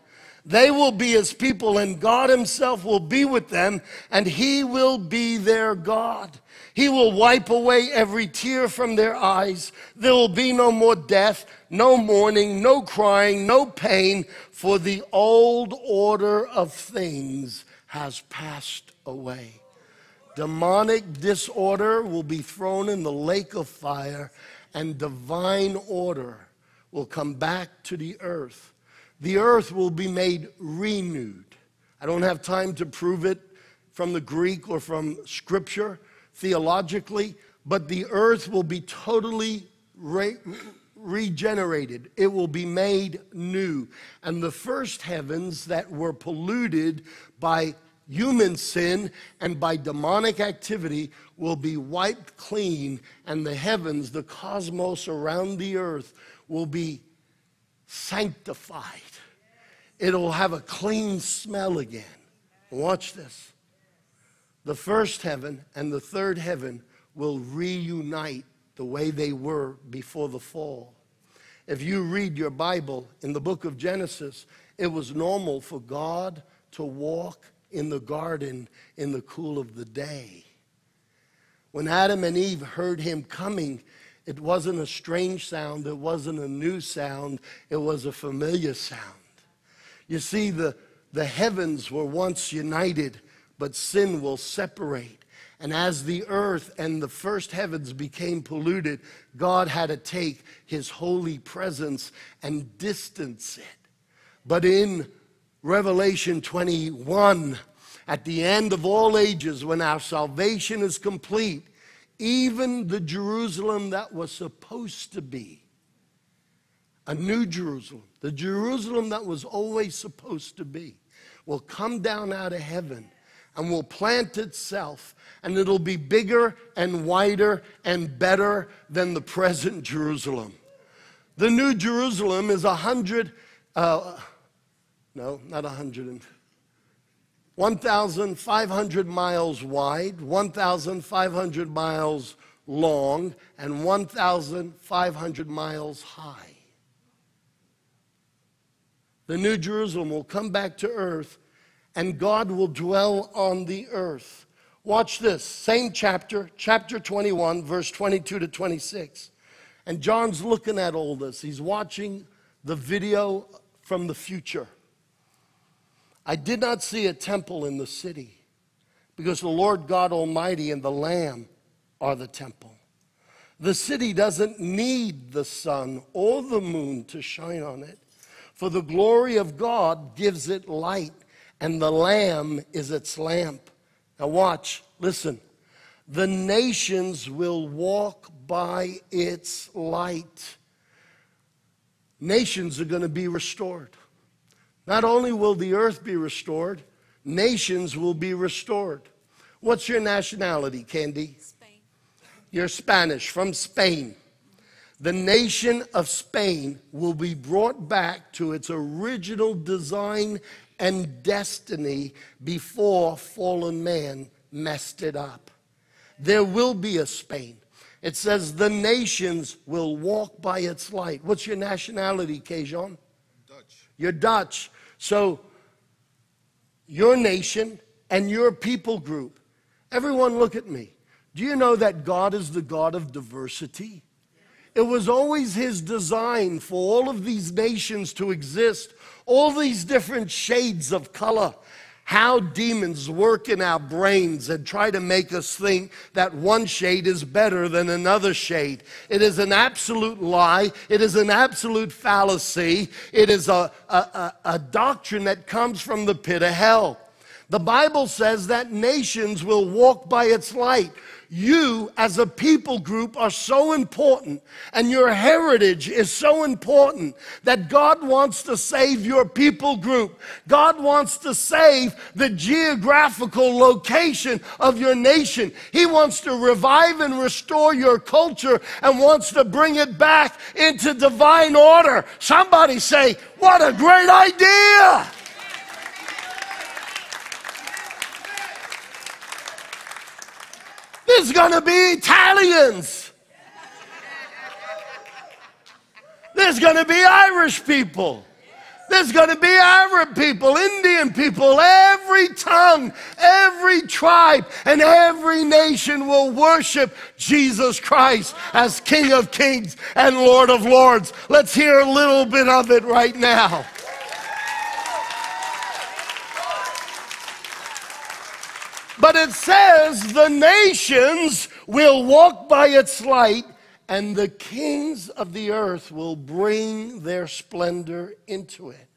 They will be his people, and God himself will be with them, and he will be their God. He will wipe away every tear from their eyes. There will be no more death, no mourning, no crying, no pain, for the old order of things has passed away. Demonic disorder will be thrown in the lake of fire, and divine order will come back to the earth. The earth will be made renewed. I don't have time to prove it from the Greek or from scripture theologically, but the earth will be totally re- regenerated. It will be made new. And the first heavens that were polluted by human sin and by demonic activity will be wiped clean, and the heavens, the cosmos around the earth, will be sanctified. It'll have a clean smell again. Watch this the first heaven and the third heaven will reunite the way they were before the fall. If you read your Bible in the book of Genesis, it was normal for God to walk in the garden in the cool of the day. When Adam and Eve heard him coming, it wasn't a strange sound, it wasn't a new sound, it was a familiar sound. You see, the, the heavens were once united but sin will separate. And as the earth and the first heavens became polluted, God had to take his holy presence and distance it. But in Revelation 21, at the end of all ages, when our salvation is complete, even the Jerusalem that was supposed to be a new Jerusalem, the Jerusalem that was always supposed to be, will come down out of heaven and will plant itself, and it'll be bigger and wider and better than the present Jerusalem. The new Jerusalem is a hundred, uh, no, not a hundred, 1,500 miles wide, 1,500 miles long, and 1,500 miles high. The New Jerusalem will come back to earth and God will dwell on the earth. Watch this, same chapter, chapter 21, verse 22 to 26. And John's looking at all this. He's watching the video from the future. I did not see a temple in the city because the Lord God Almighty and the Lamb are the temple. The city doesn't need the sun or the moon to shine on it, for the glory of God gives it light and the Lamb is its lamp. Now, watch, listen. The nations will walk by its light. Nations are going to be restored. Not only will the earth be restored, nations will be restored. What's your nationality, Candy? Spain. You're Spanish, from Spain. The nation of Spain will be brought back to its original design and destiny before fallen man messed it up. There will be a Spain. It says the nations will walk by its light. What's your nationality, Kejon? Dutch. You're Dutch. So your nation and your people group, everyone look at me. Do you know that God is the God of diversity? It was always his design for all of these nations to exist, all these different shades of color. How demons work in our brains and try to make us think that one shade is better than another shade. It is an absolute lie. It is an absolute fallacy. It is a, a, a, a doctrine that comes from the pit of hell. The Bible says that nations will walk by its light. You, as a people group, are so important, and your heritage is so important that God wants to save your people group. God wants to save the geographical location of your nation. He wants to revive and restore your culture and wants to bring it back into divine order. Somebody say, What a great idea! There's going to be Italians. There's going to be Irish people. There's going to be Arab people, Indian people, every tongue, every tribe, and every nation will worship Jesus Christ as King of Kings and Lord of Lords. Let's hear a little bit of it right now. But it says the nations will walk by its light, and the kings of the earth will bring their splendor into it.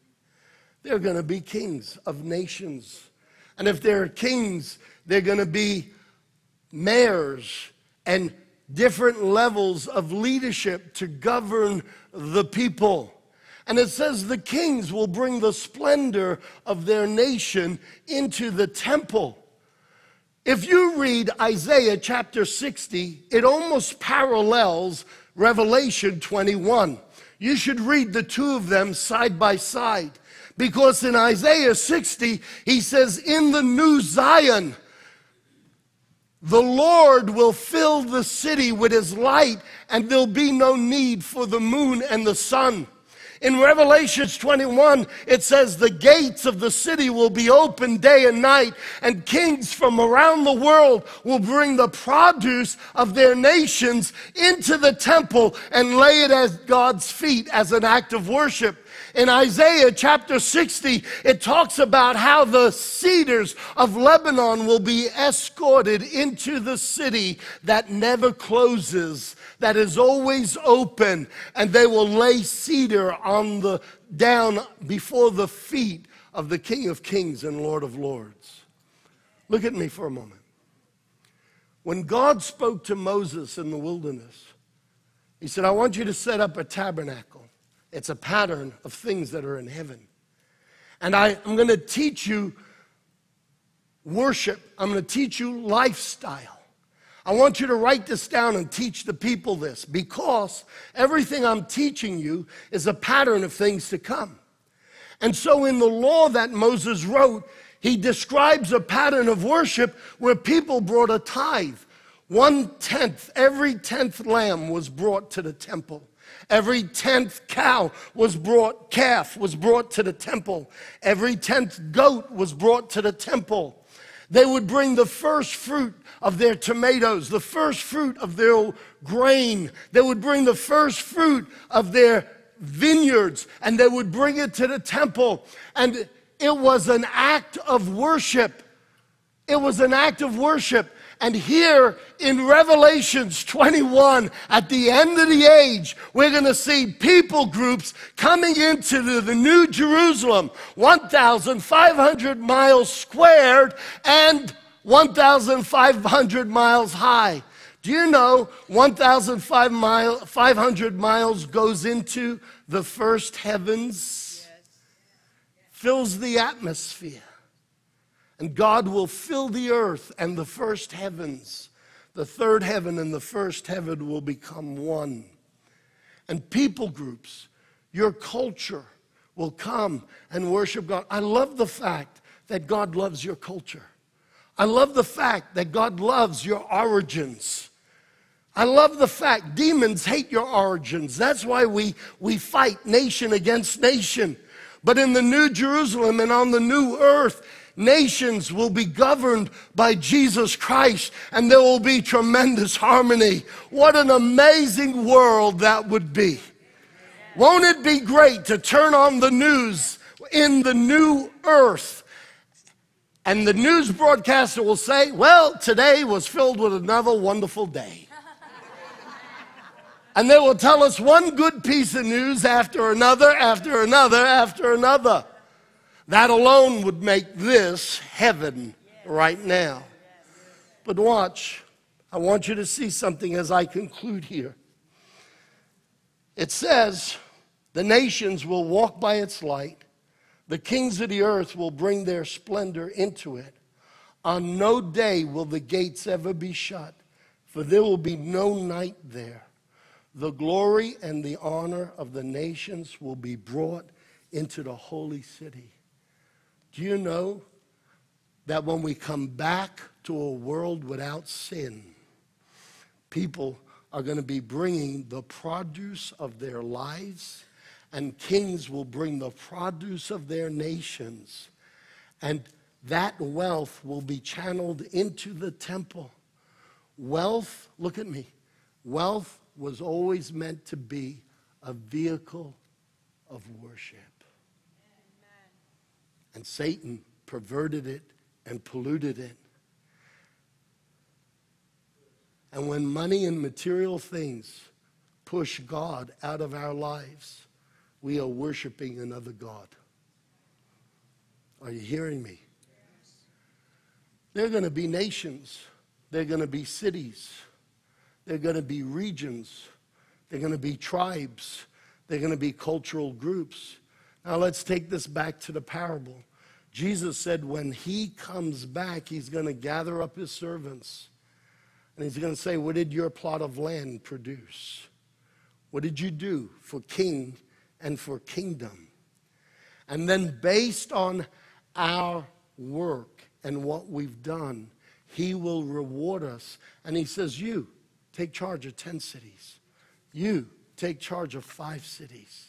They're going to be kings of nations. And if they're kings, they're going to be mayors and different levels of leadership to govern the people. And it says the kings will bring the splendor of their nation into the temple. If you read Isaiah chapter 60, it almost parallels Revelation 21. You should read the two of them side by side because in Isaiah 60, he says, In the new Zion, the Lord will fill the city with his light, and there'll be no need for the moon and the sun. In Revelations 21, it says, The gates of the city will be open day and night, and kings from around the world will bring the produce of their nations into the temple and lay it at God's feet as an act of worship. In Isaiah chapter 60, it talks about how the cedars of Lebanon will be escorted into the city that never closes, that is always open, and they will lay cedar on the down before the feet of the King of Kings and Lord of Lords. Look at me for a moment. When God spoke to Moses in the wilderness, he said, I want you to set up a tabernacle. It's a pattern of things that are in heaven. And I, am going to teach you worship, I'm going to teach you lifestyle. I want you to write this down and teach the people this because everything I'm teaching you is a pattern of things to come. And so, in the law that Moses wrote, he describes a pattern of worship where people brought a tithe. One tenth, every tenth lamb was brought to the temple. Every tenth cow was brought, calf was brought to the temple. Every tenth goat was brought to the temple. They would bring the first fruit of their tomatoes, the first fruit of their grain. They would bring the first fruit of their vineyards and they would bring it to the temple. And it was an act of worship. It was an act of worship. And here in Revelations 21, at the end of the age, we're going to see people groups coming into the, the New Jerusalem, 1,500 miles squared and 1,500 miles high. Do you know 1,500 miles goes into the first heavens? Fills the atmosphere. And God will fill the earth and the first heavens. The third heaven and the first heaven will become one. And people groups, your culture will come and worship God. I love the fact that God loves your culture. I love the fact that God loves your origins. I love the fact demons hate your origins. That's why we, we fight nation against nation. But in the New Jerusalem and on the new earth, nations will be governed by Jesus Christ and there will be tremendous harmony. What an amazing world that would be. Won't it be great to turn on the news in the new earth? And the news broadcaster will say, Well, today was filled with another wonderful day. [laughs] and they will tell us one good piece of news after another, after another, after another. That alone would make this heaven right now. But watch, I want you to see something as I conclude here. It says, The nations will walk by its light, the kings of the earth will bring their splendor into it. On no day will the gates ever be shut, for there will be no night there. The glory and the honor of the nations will be brought into the holy city. Do you know that when we come back to a world without sin, people are going to be bringing the produce of their lives, and kings will bring the produce of their nations. And that wealth will be channeled into the temple. Wealth, look at me, wealth was always meant to be a vehicle of worship. And Satan perverted it and polluted it. And when money and material things push God out of our lives, we are worshiping another God. Are you hearing me? There are going to be nations, there are going to be cities, there are going to be regions, there are going to be tribes, there are going to be cultural groups. Now let's take this back to the parable. Jesus said when he comes back, he's going to gather up his servants. And he's going to say, What did your plot of land produce? What did you do for king and for kingdom? And then, based on our work and what we've done, he will reward us. And he says, You take charge of 10 cities, you take charge of five cities.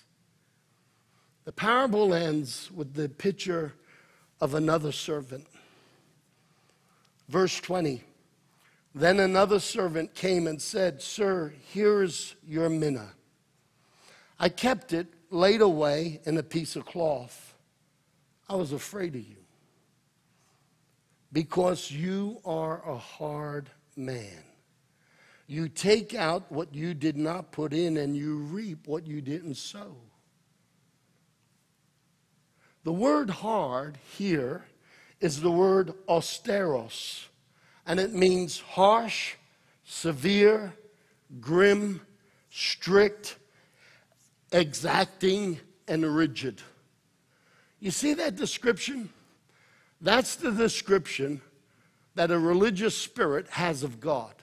The parable ends with the picture of another servant. Verse 20 Then another servant came and said, Sir, here's your mina. I kept it laid away in a piece of cloth. I was afraid of you because you are a hard man. You take out what you did not put in, and you reap what you didn't sow. The word hard here is the word austeros, and it means harsh, severe, grim, strict, exacting, and rigid. You see that description? That's the description that a religious spirit has of God.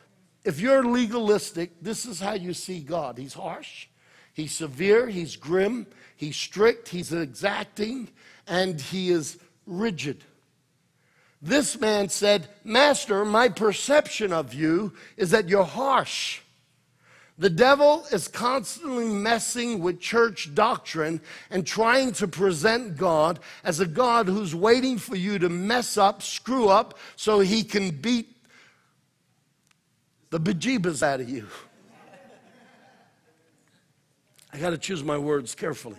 If you're legalistic, this is how you see God. He's harsh, he's severe, he's grim, he's strict, he's exacting, and he is rigid. This man said, Master, my perception of you is that you're harsh. The devil is constantly messing with church doctrine and trying to present God as a God who's waiting for you to mess up, screw up, so he can beat the bejeebas out of you. I got to choose my words carefully.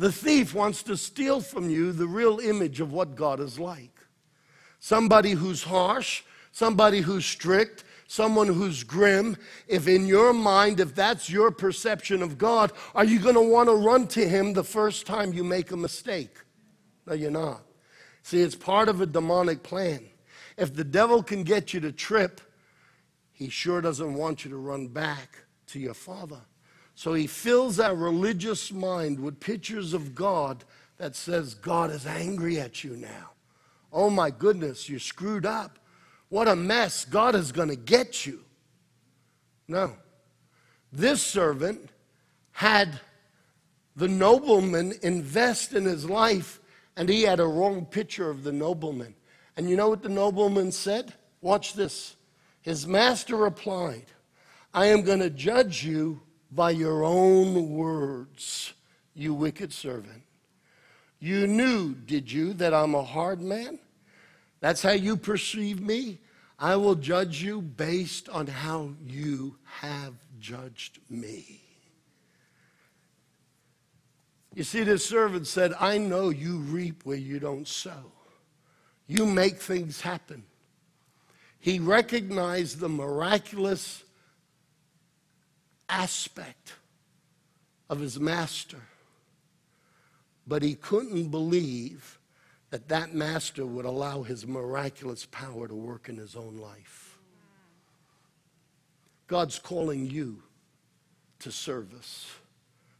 The thief wants to steal from you the real image of what God is like. Somebody who's harsh, somebody who's strict, someone who's grim. If in your mind, if that's your perception of God, are you going to want to run to him the first time you make a mistake? No, you're not. See, it's part of a demonic plan. If the devil can get you to trip, he sure doesn't want you to run back to your father. So he fills our religious mind with pictures of God that says, God is angry at you now. Oh my goodness, you're screwed up. What a mess. God is going to get you. No. This servant had the nobleman invest in his life, and he had a wrong picture of the nobleman. And you know what the nobleman said? Watch this. His master replied, I am going to judge you by your own words, you wicked servant. You knew, did you, that I'm a hard man? That's how you perceive me? I will judge you based on how you have judged me. You see, this servant said, I know you reap where you don't sow. You make things happen. He recognized the miraculous aspect of his master. but he couldn't believe that that master would allow his miraculous power to work in his own life. God's calling you to service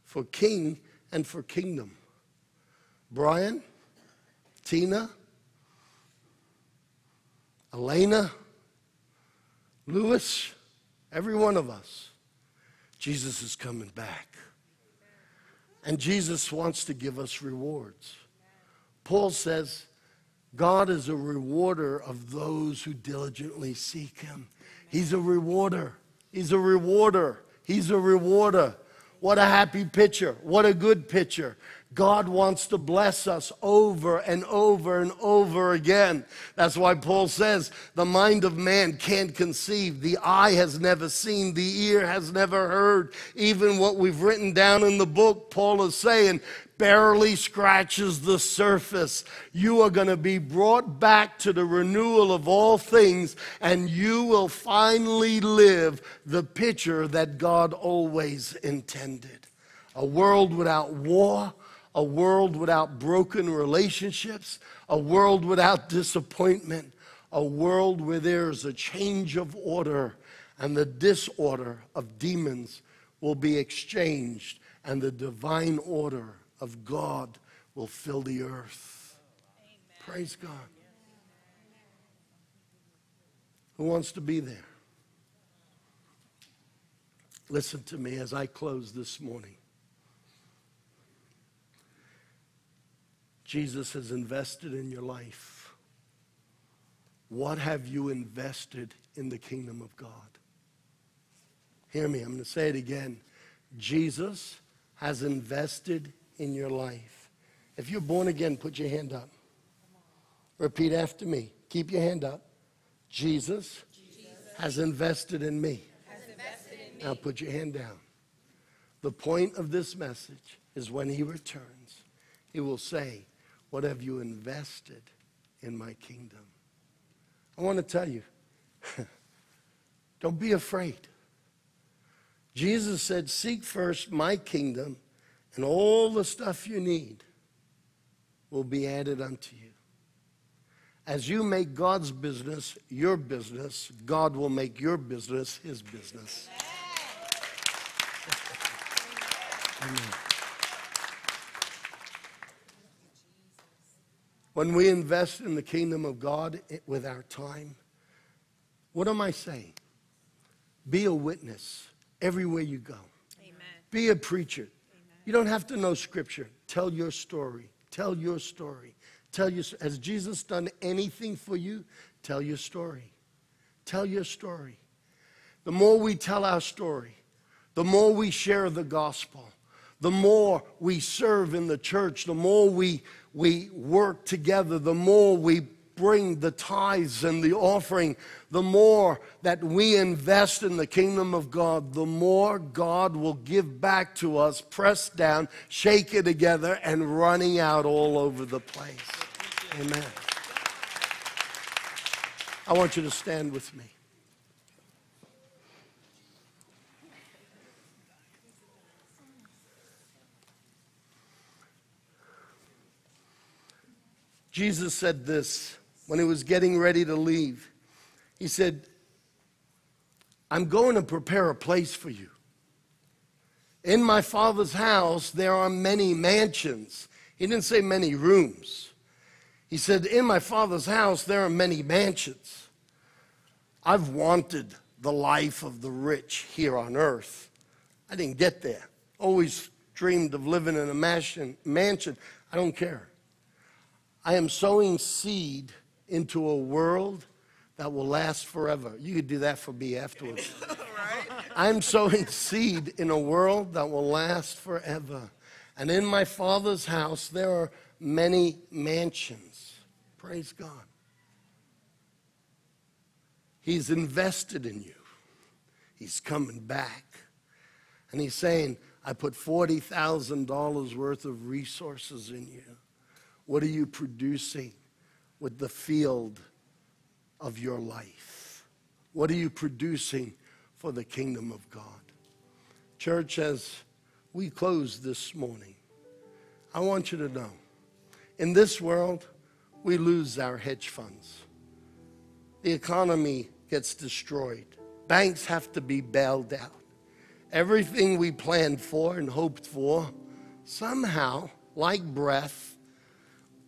for king and for kingdom. Brian, Tina, Elena, Lewis, every one of us, Jesus is coming back. And Jesus wants to give us rewards. Paul says, God is a rewarder of those who diligently seek him. He's a rewarder. He's a rewarder. He's a rewarder. What a happy picture. What a good picture. God wants to bless us over and over and over again. That's why Paul says the mind of man can't conceive. The eye has never seen, the ear has never heard. Even what we've written down in the book, Paul is saying, barely scratches the surface. You are going to be brought back to the renewal of all things, and you will finally live the picture that God always intended. A world without war, a world without broken relationships, a world without disappointment, a world where there's a change of order and the disorder of demons will be exchanged and the divine order of God will fill the earth. Amen. Praise God. Who wants to be there? Listen to me as I close this morning. Jesus has invested in your life. What have you invested in the kingdom of God? Hear me, I'm going to say it again. Jesus has invested in your life. If you're born again, put your hand up. Repeat after me. Keep your hand up. Jesus, Jesus has, invested in me. has invested in me. Now put your hand down. The point of this message is when he returns, he will say, What have you invested in my kingdom? I want to tell you, [laughs] don't be afraid. Jesus said, Seek first my kingdom and all the stuff you need will be added unto you. As you make God's business your business, God will make your business his business. Amen. When we invest in the kingdom of God eh, with our time, what am I saying? Be a witness everywhere you go. Amen. Be a preacher. You don't have to know scripture. Tell your story. Tell your story. Tell your has Jesus done anything for you? Tell your story. Tell your story. The more we tell our story, the more we share the gospel, the more we serve in the church, the more we, we work together, the more we bring the tithes and the offering, the more that we invest in the kingdom of God, the more God will give back to us, pressed down, shaken together, and running out all over the place. Amen. I want you to stand with me. Jesus said this when he was getting ready to leave. He said, I'm going to prepare a place for you. In my father's house, there are many mansions. He didn't say many rooms. He said, In my father's house, there are many mansions. I've wanted the life of the rich here on earth. I didn't get there. Always dreamed of living in a mansion. I don't care. I am sowing seed into a world that will last forever. You could do that for me afterwards. [laughs] right? I'm sowing seed in a world that will last forever. And in my Father's house, there are many mansions. Praise God. He's invested in you, He's coming back. And He's saying, I put $40,000 worth of resources in you. What are you producing? with the field of your life? What are you producing for the kingdom of God? Church, as we close this morning, I want you to know in this world, we lose our hedge funds. The economy gets destroyed. Banks have to be bailed out. Everything we planned for and hoped for, somehow, like breath,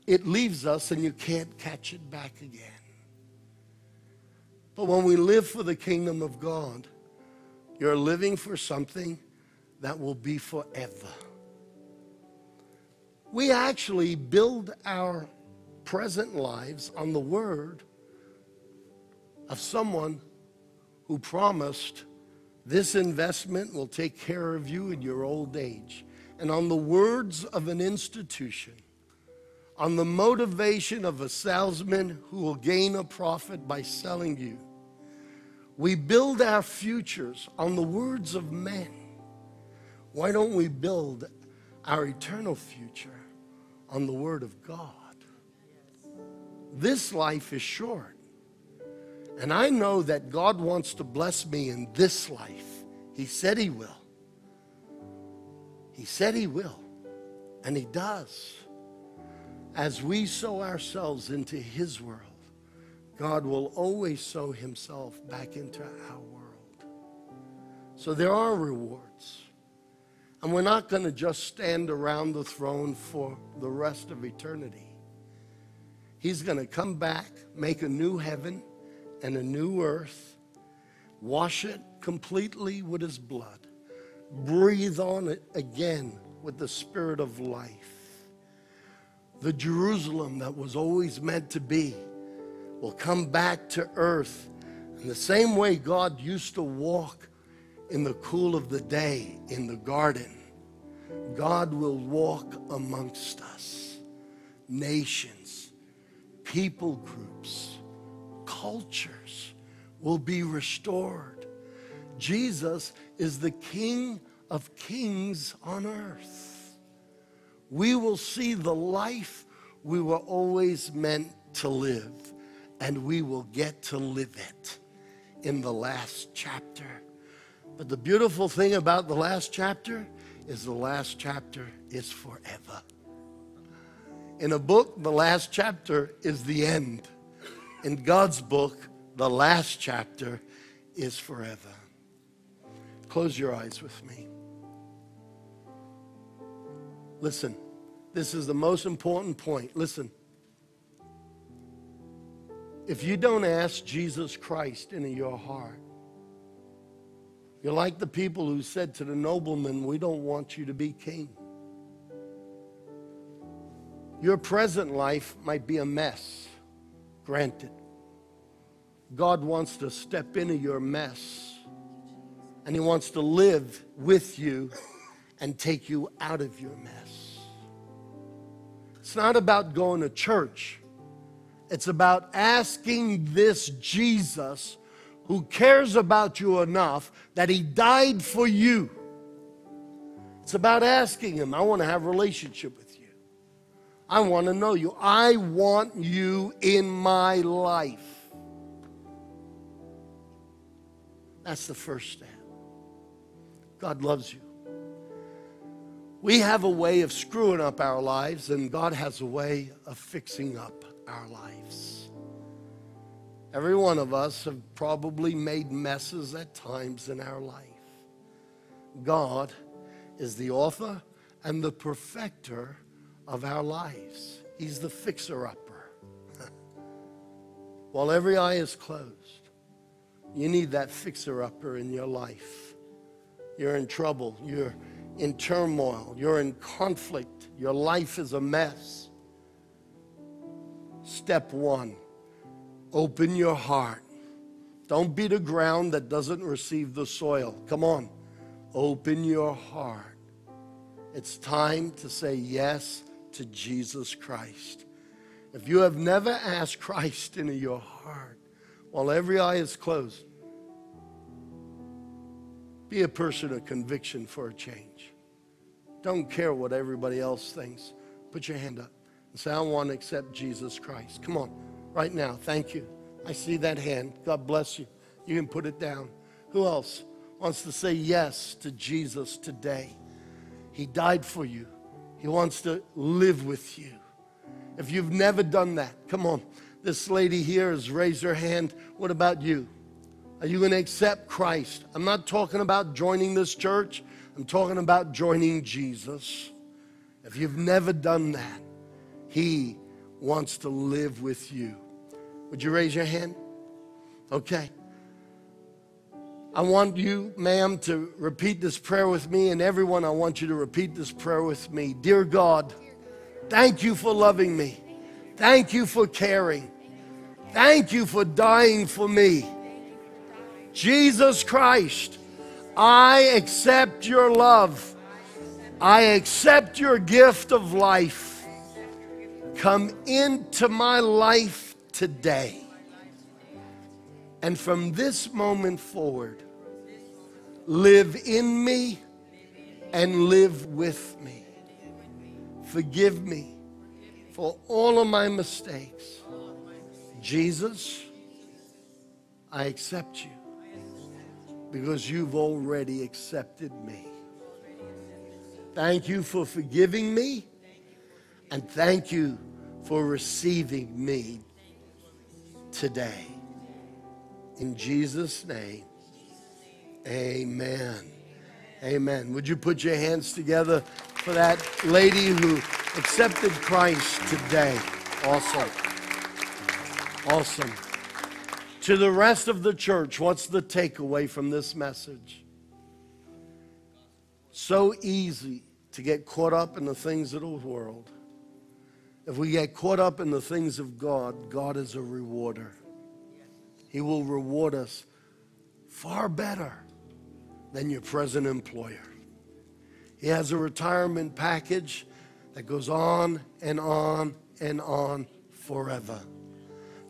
it leaves us and you can't catch it back again. But when we live for the kingdom of God, you're living for something that will be forever. We actually build our present lives on the word of someone who promised this investment will take care of you in your old age. And on the words of an institution, on the motivation of a salesman who will gain a profit by selling you. We build our futures on the words of men. Why don't we build our eternal future on the Word of God? This life is short. And I know that God wants to bless me in this life. He said He will. He said He will. And He does. As we sow ourselves into His world, God will always sow Himself back into our world. So there are rewards. And we're not going to just stand around the throne for the rest of eternity. He's going to come back, make a new heaven and a new earth, wash it completely with his blood, breathe on it again with the spirit of life. The Jerusalem that was always meant to be will come back to earth in the same way God used to walk in the cool of the day in the garden. God will walk amongst us, nations people groups, cultures will be restored. Jesus is the King of kings on earth. We will see the life we were always meant to live, and we will get to live it in the last chapter. But the beautiful thing about the last chapter is the last chapter is forever. In a book, the last chapter is the end. In God's book, the last chapter is forever. Close your eyes with me. Listen, this is the most important point. Listen. If you don't ask Jesus Christ into your heart, you're like the people who said to the nobleman, We don't want you to be king. Your present life might be a mess, granted. God wants to step into your mess and He wants to live with you and take you out of your mess. It's not about going to church, it's about asking this Jesus who cares about you enough that He died for you. It's about asking Him, I want to have a relationship with you. I want to know you. I want you in my life. That's the first step. God loves you. We have a way of screwing up our lives, and God has a way of fixing up our lives. Every one of us have probably made messes at times in our life. God is the author and the perfecter of our lives. He's the fixer upper. [laughs] While every eye is closed, you need that fixer upper in your life. You're in trouble, you're in turmoil, you're in conflict, your life is a mess. Step one open your heart. Don't be the ground that doesn't receive the soil. Come on, open your heart. It's time to say yes to Jesus Christ. If you have never asked Christ into your heart while every eye is closed, be a person of conviction for a change. Don't care what everybody else thinks. Put your hand up and say, I want to accept Jesus Christ. Come on, right now. Thank you. I see that hand. God bless you. You can put it down. Who else wants to say yes to Jesus today? He died for you. He wants to live with you. If you've never done that, come on. This lady here has raised her hand. What about you? Are you going to accept Christ? I'm not talking about joining this church, I'm talking about joining Jesus. If you've never done that, He wants to live with you. Would you raise your hand? Okay. I want you, ma'am, to repeat this prayer with me, and everyone, I want you to repeat this prayer with me. Dear God, thank you for loving me. Thank you for caring. Thank you for dying for me. Jesus Christ, I accept your love. I accept your gift of life. Come into my life today. And from this moment forward, live in me and live with me. Forgive me for all of my mistakes. Jesus, I accept you because you've already accepted me. Thank you for forgiving me and thank you for receiving me today. In Jesus' name, amen. Amen. Would you put your hands together for that lady who accepted Christ today? Awesome. Awesome. To the rest of the church, what's the takeaway from this message? So easy to get caught up in the things of the world. If we get caught up in the things of God, God is a rewarder. He will reward us far better than your present employer. He has a retirement package that goes on and on and on forever.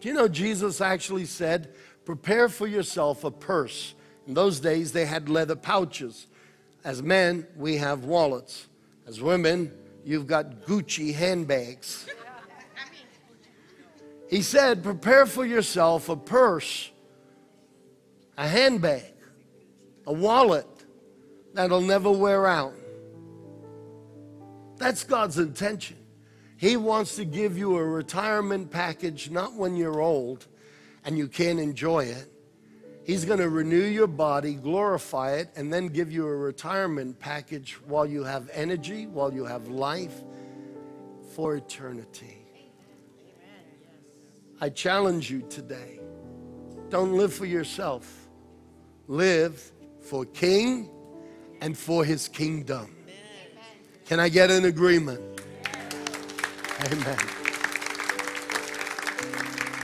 Do you know Jesus actually said, Prepare for yourself a purse. In those days, they had leather pouches. As men, we have wallets. As women, you've got Gucci handbags. He said, Prepare for yourself a purse, a handbag, a wallet that'll never wear out. That's God's intention. He wants to give you a retirement package, not when you're old and you can't enjoy it. He's going to renew your body, glorify it, and then give you a retirement package while you have energy, while you have life for eternity. I challenge you today don't live for yourself, live for King and for his kingdom. Can I get an agreement? Amen.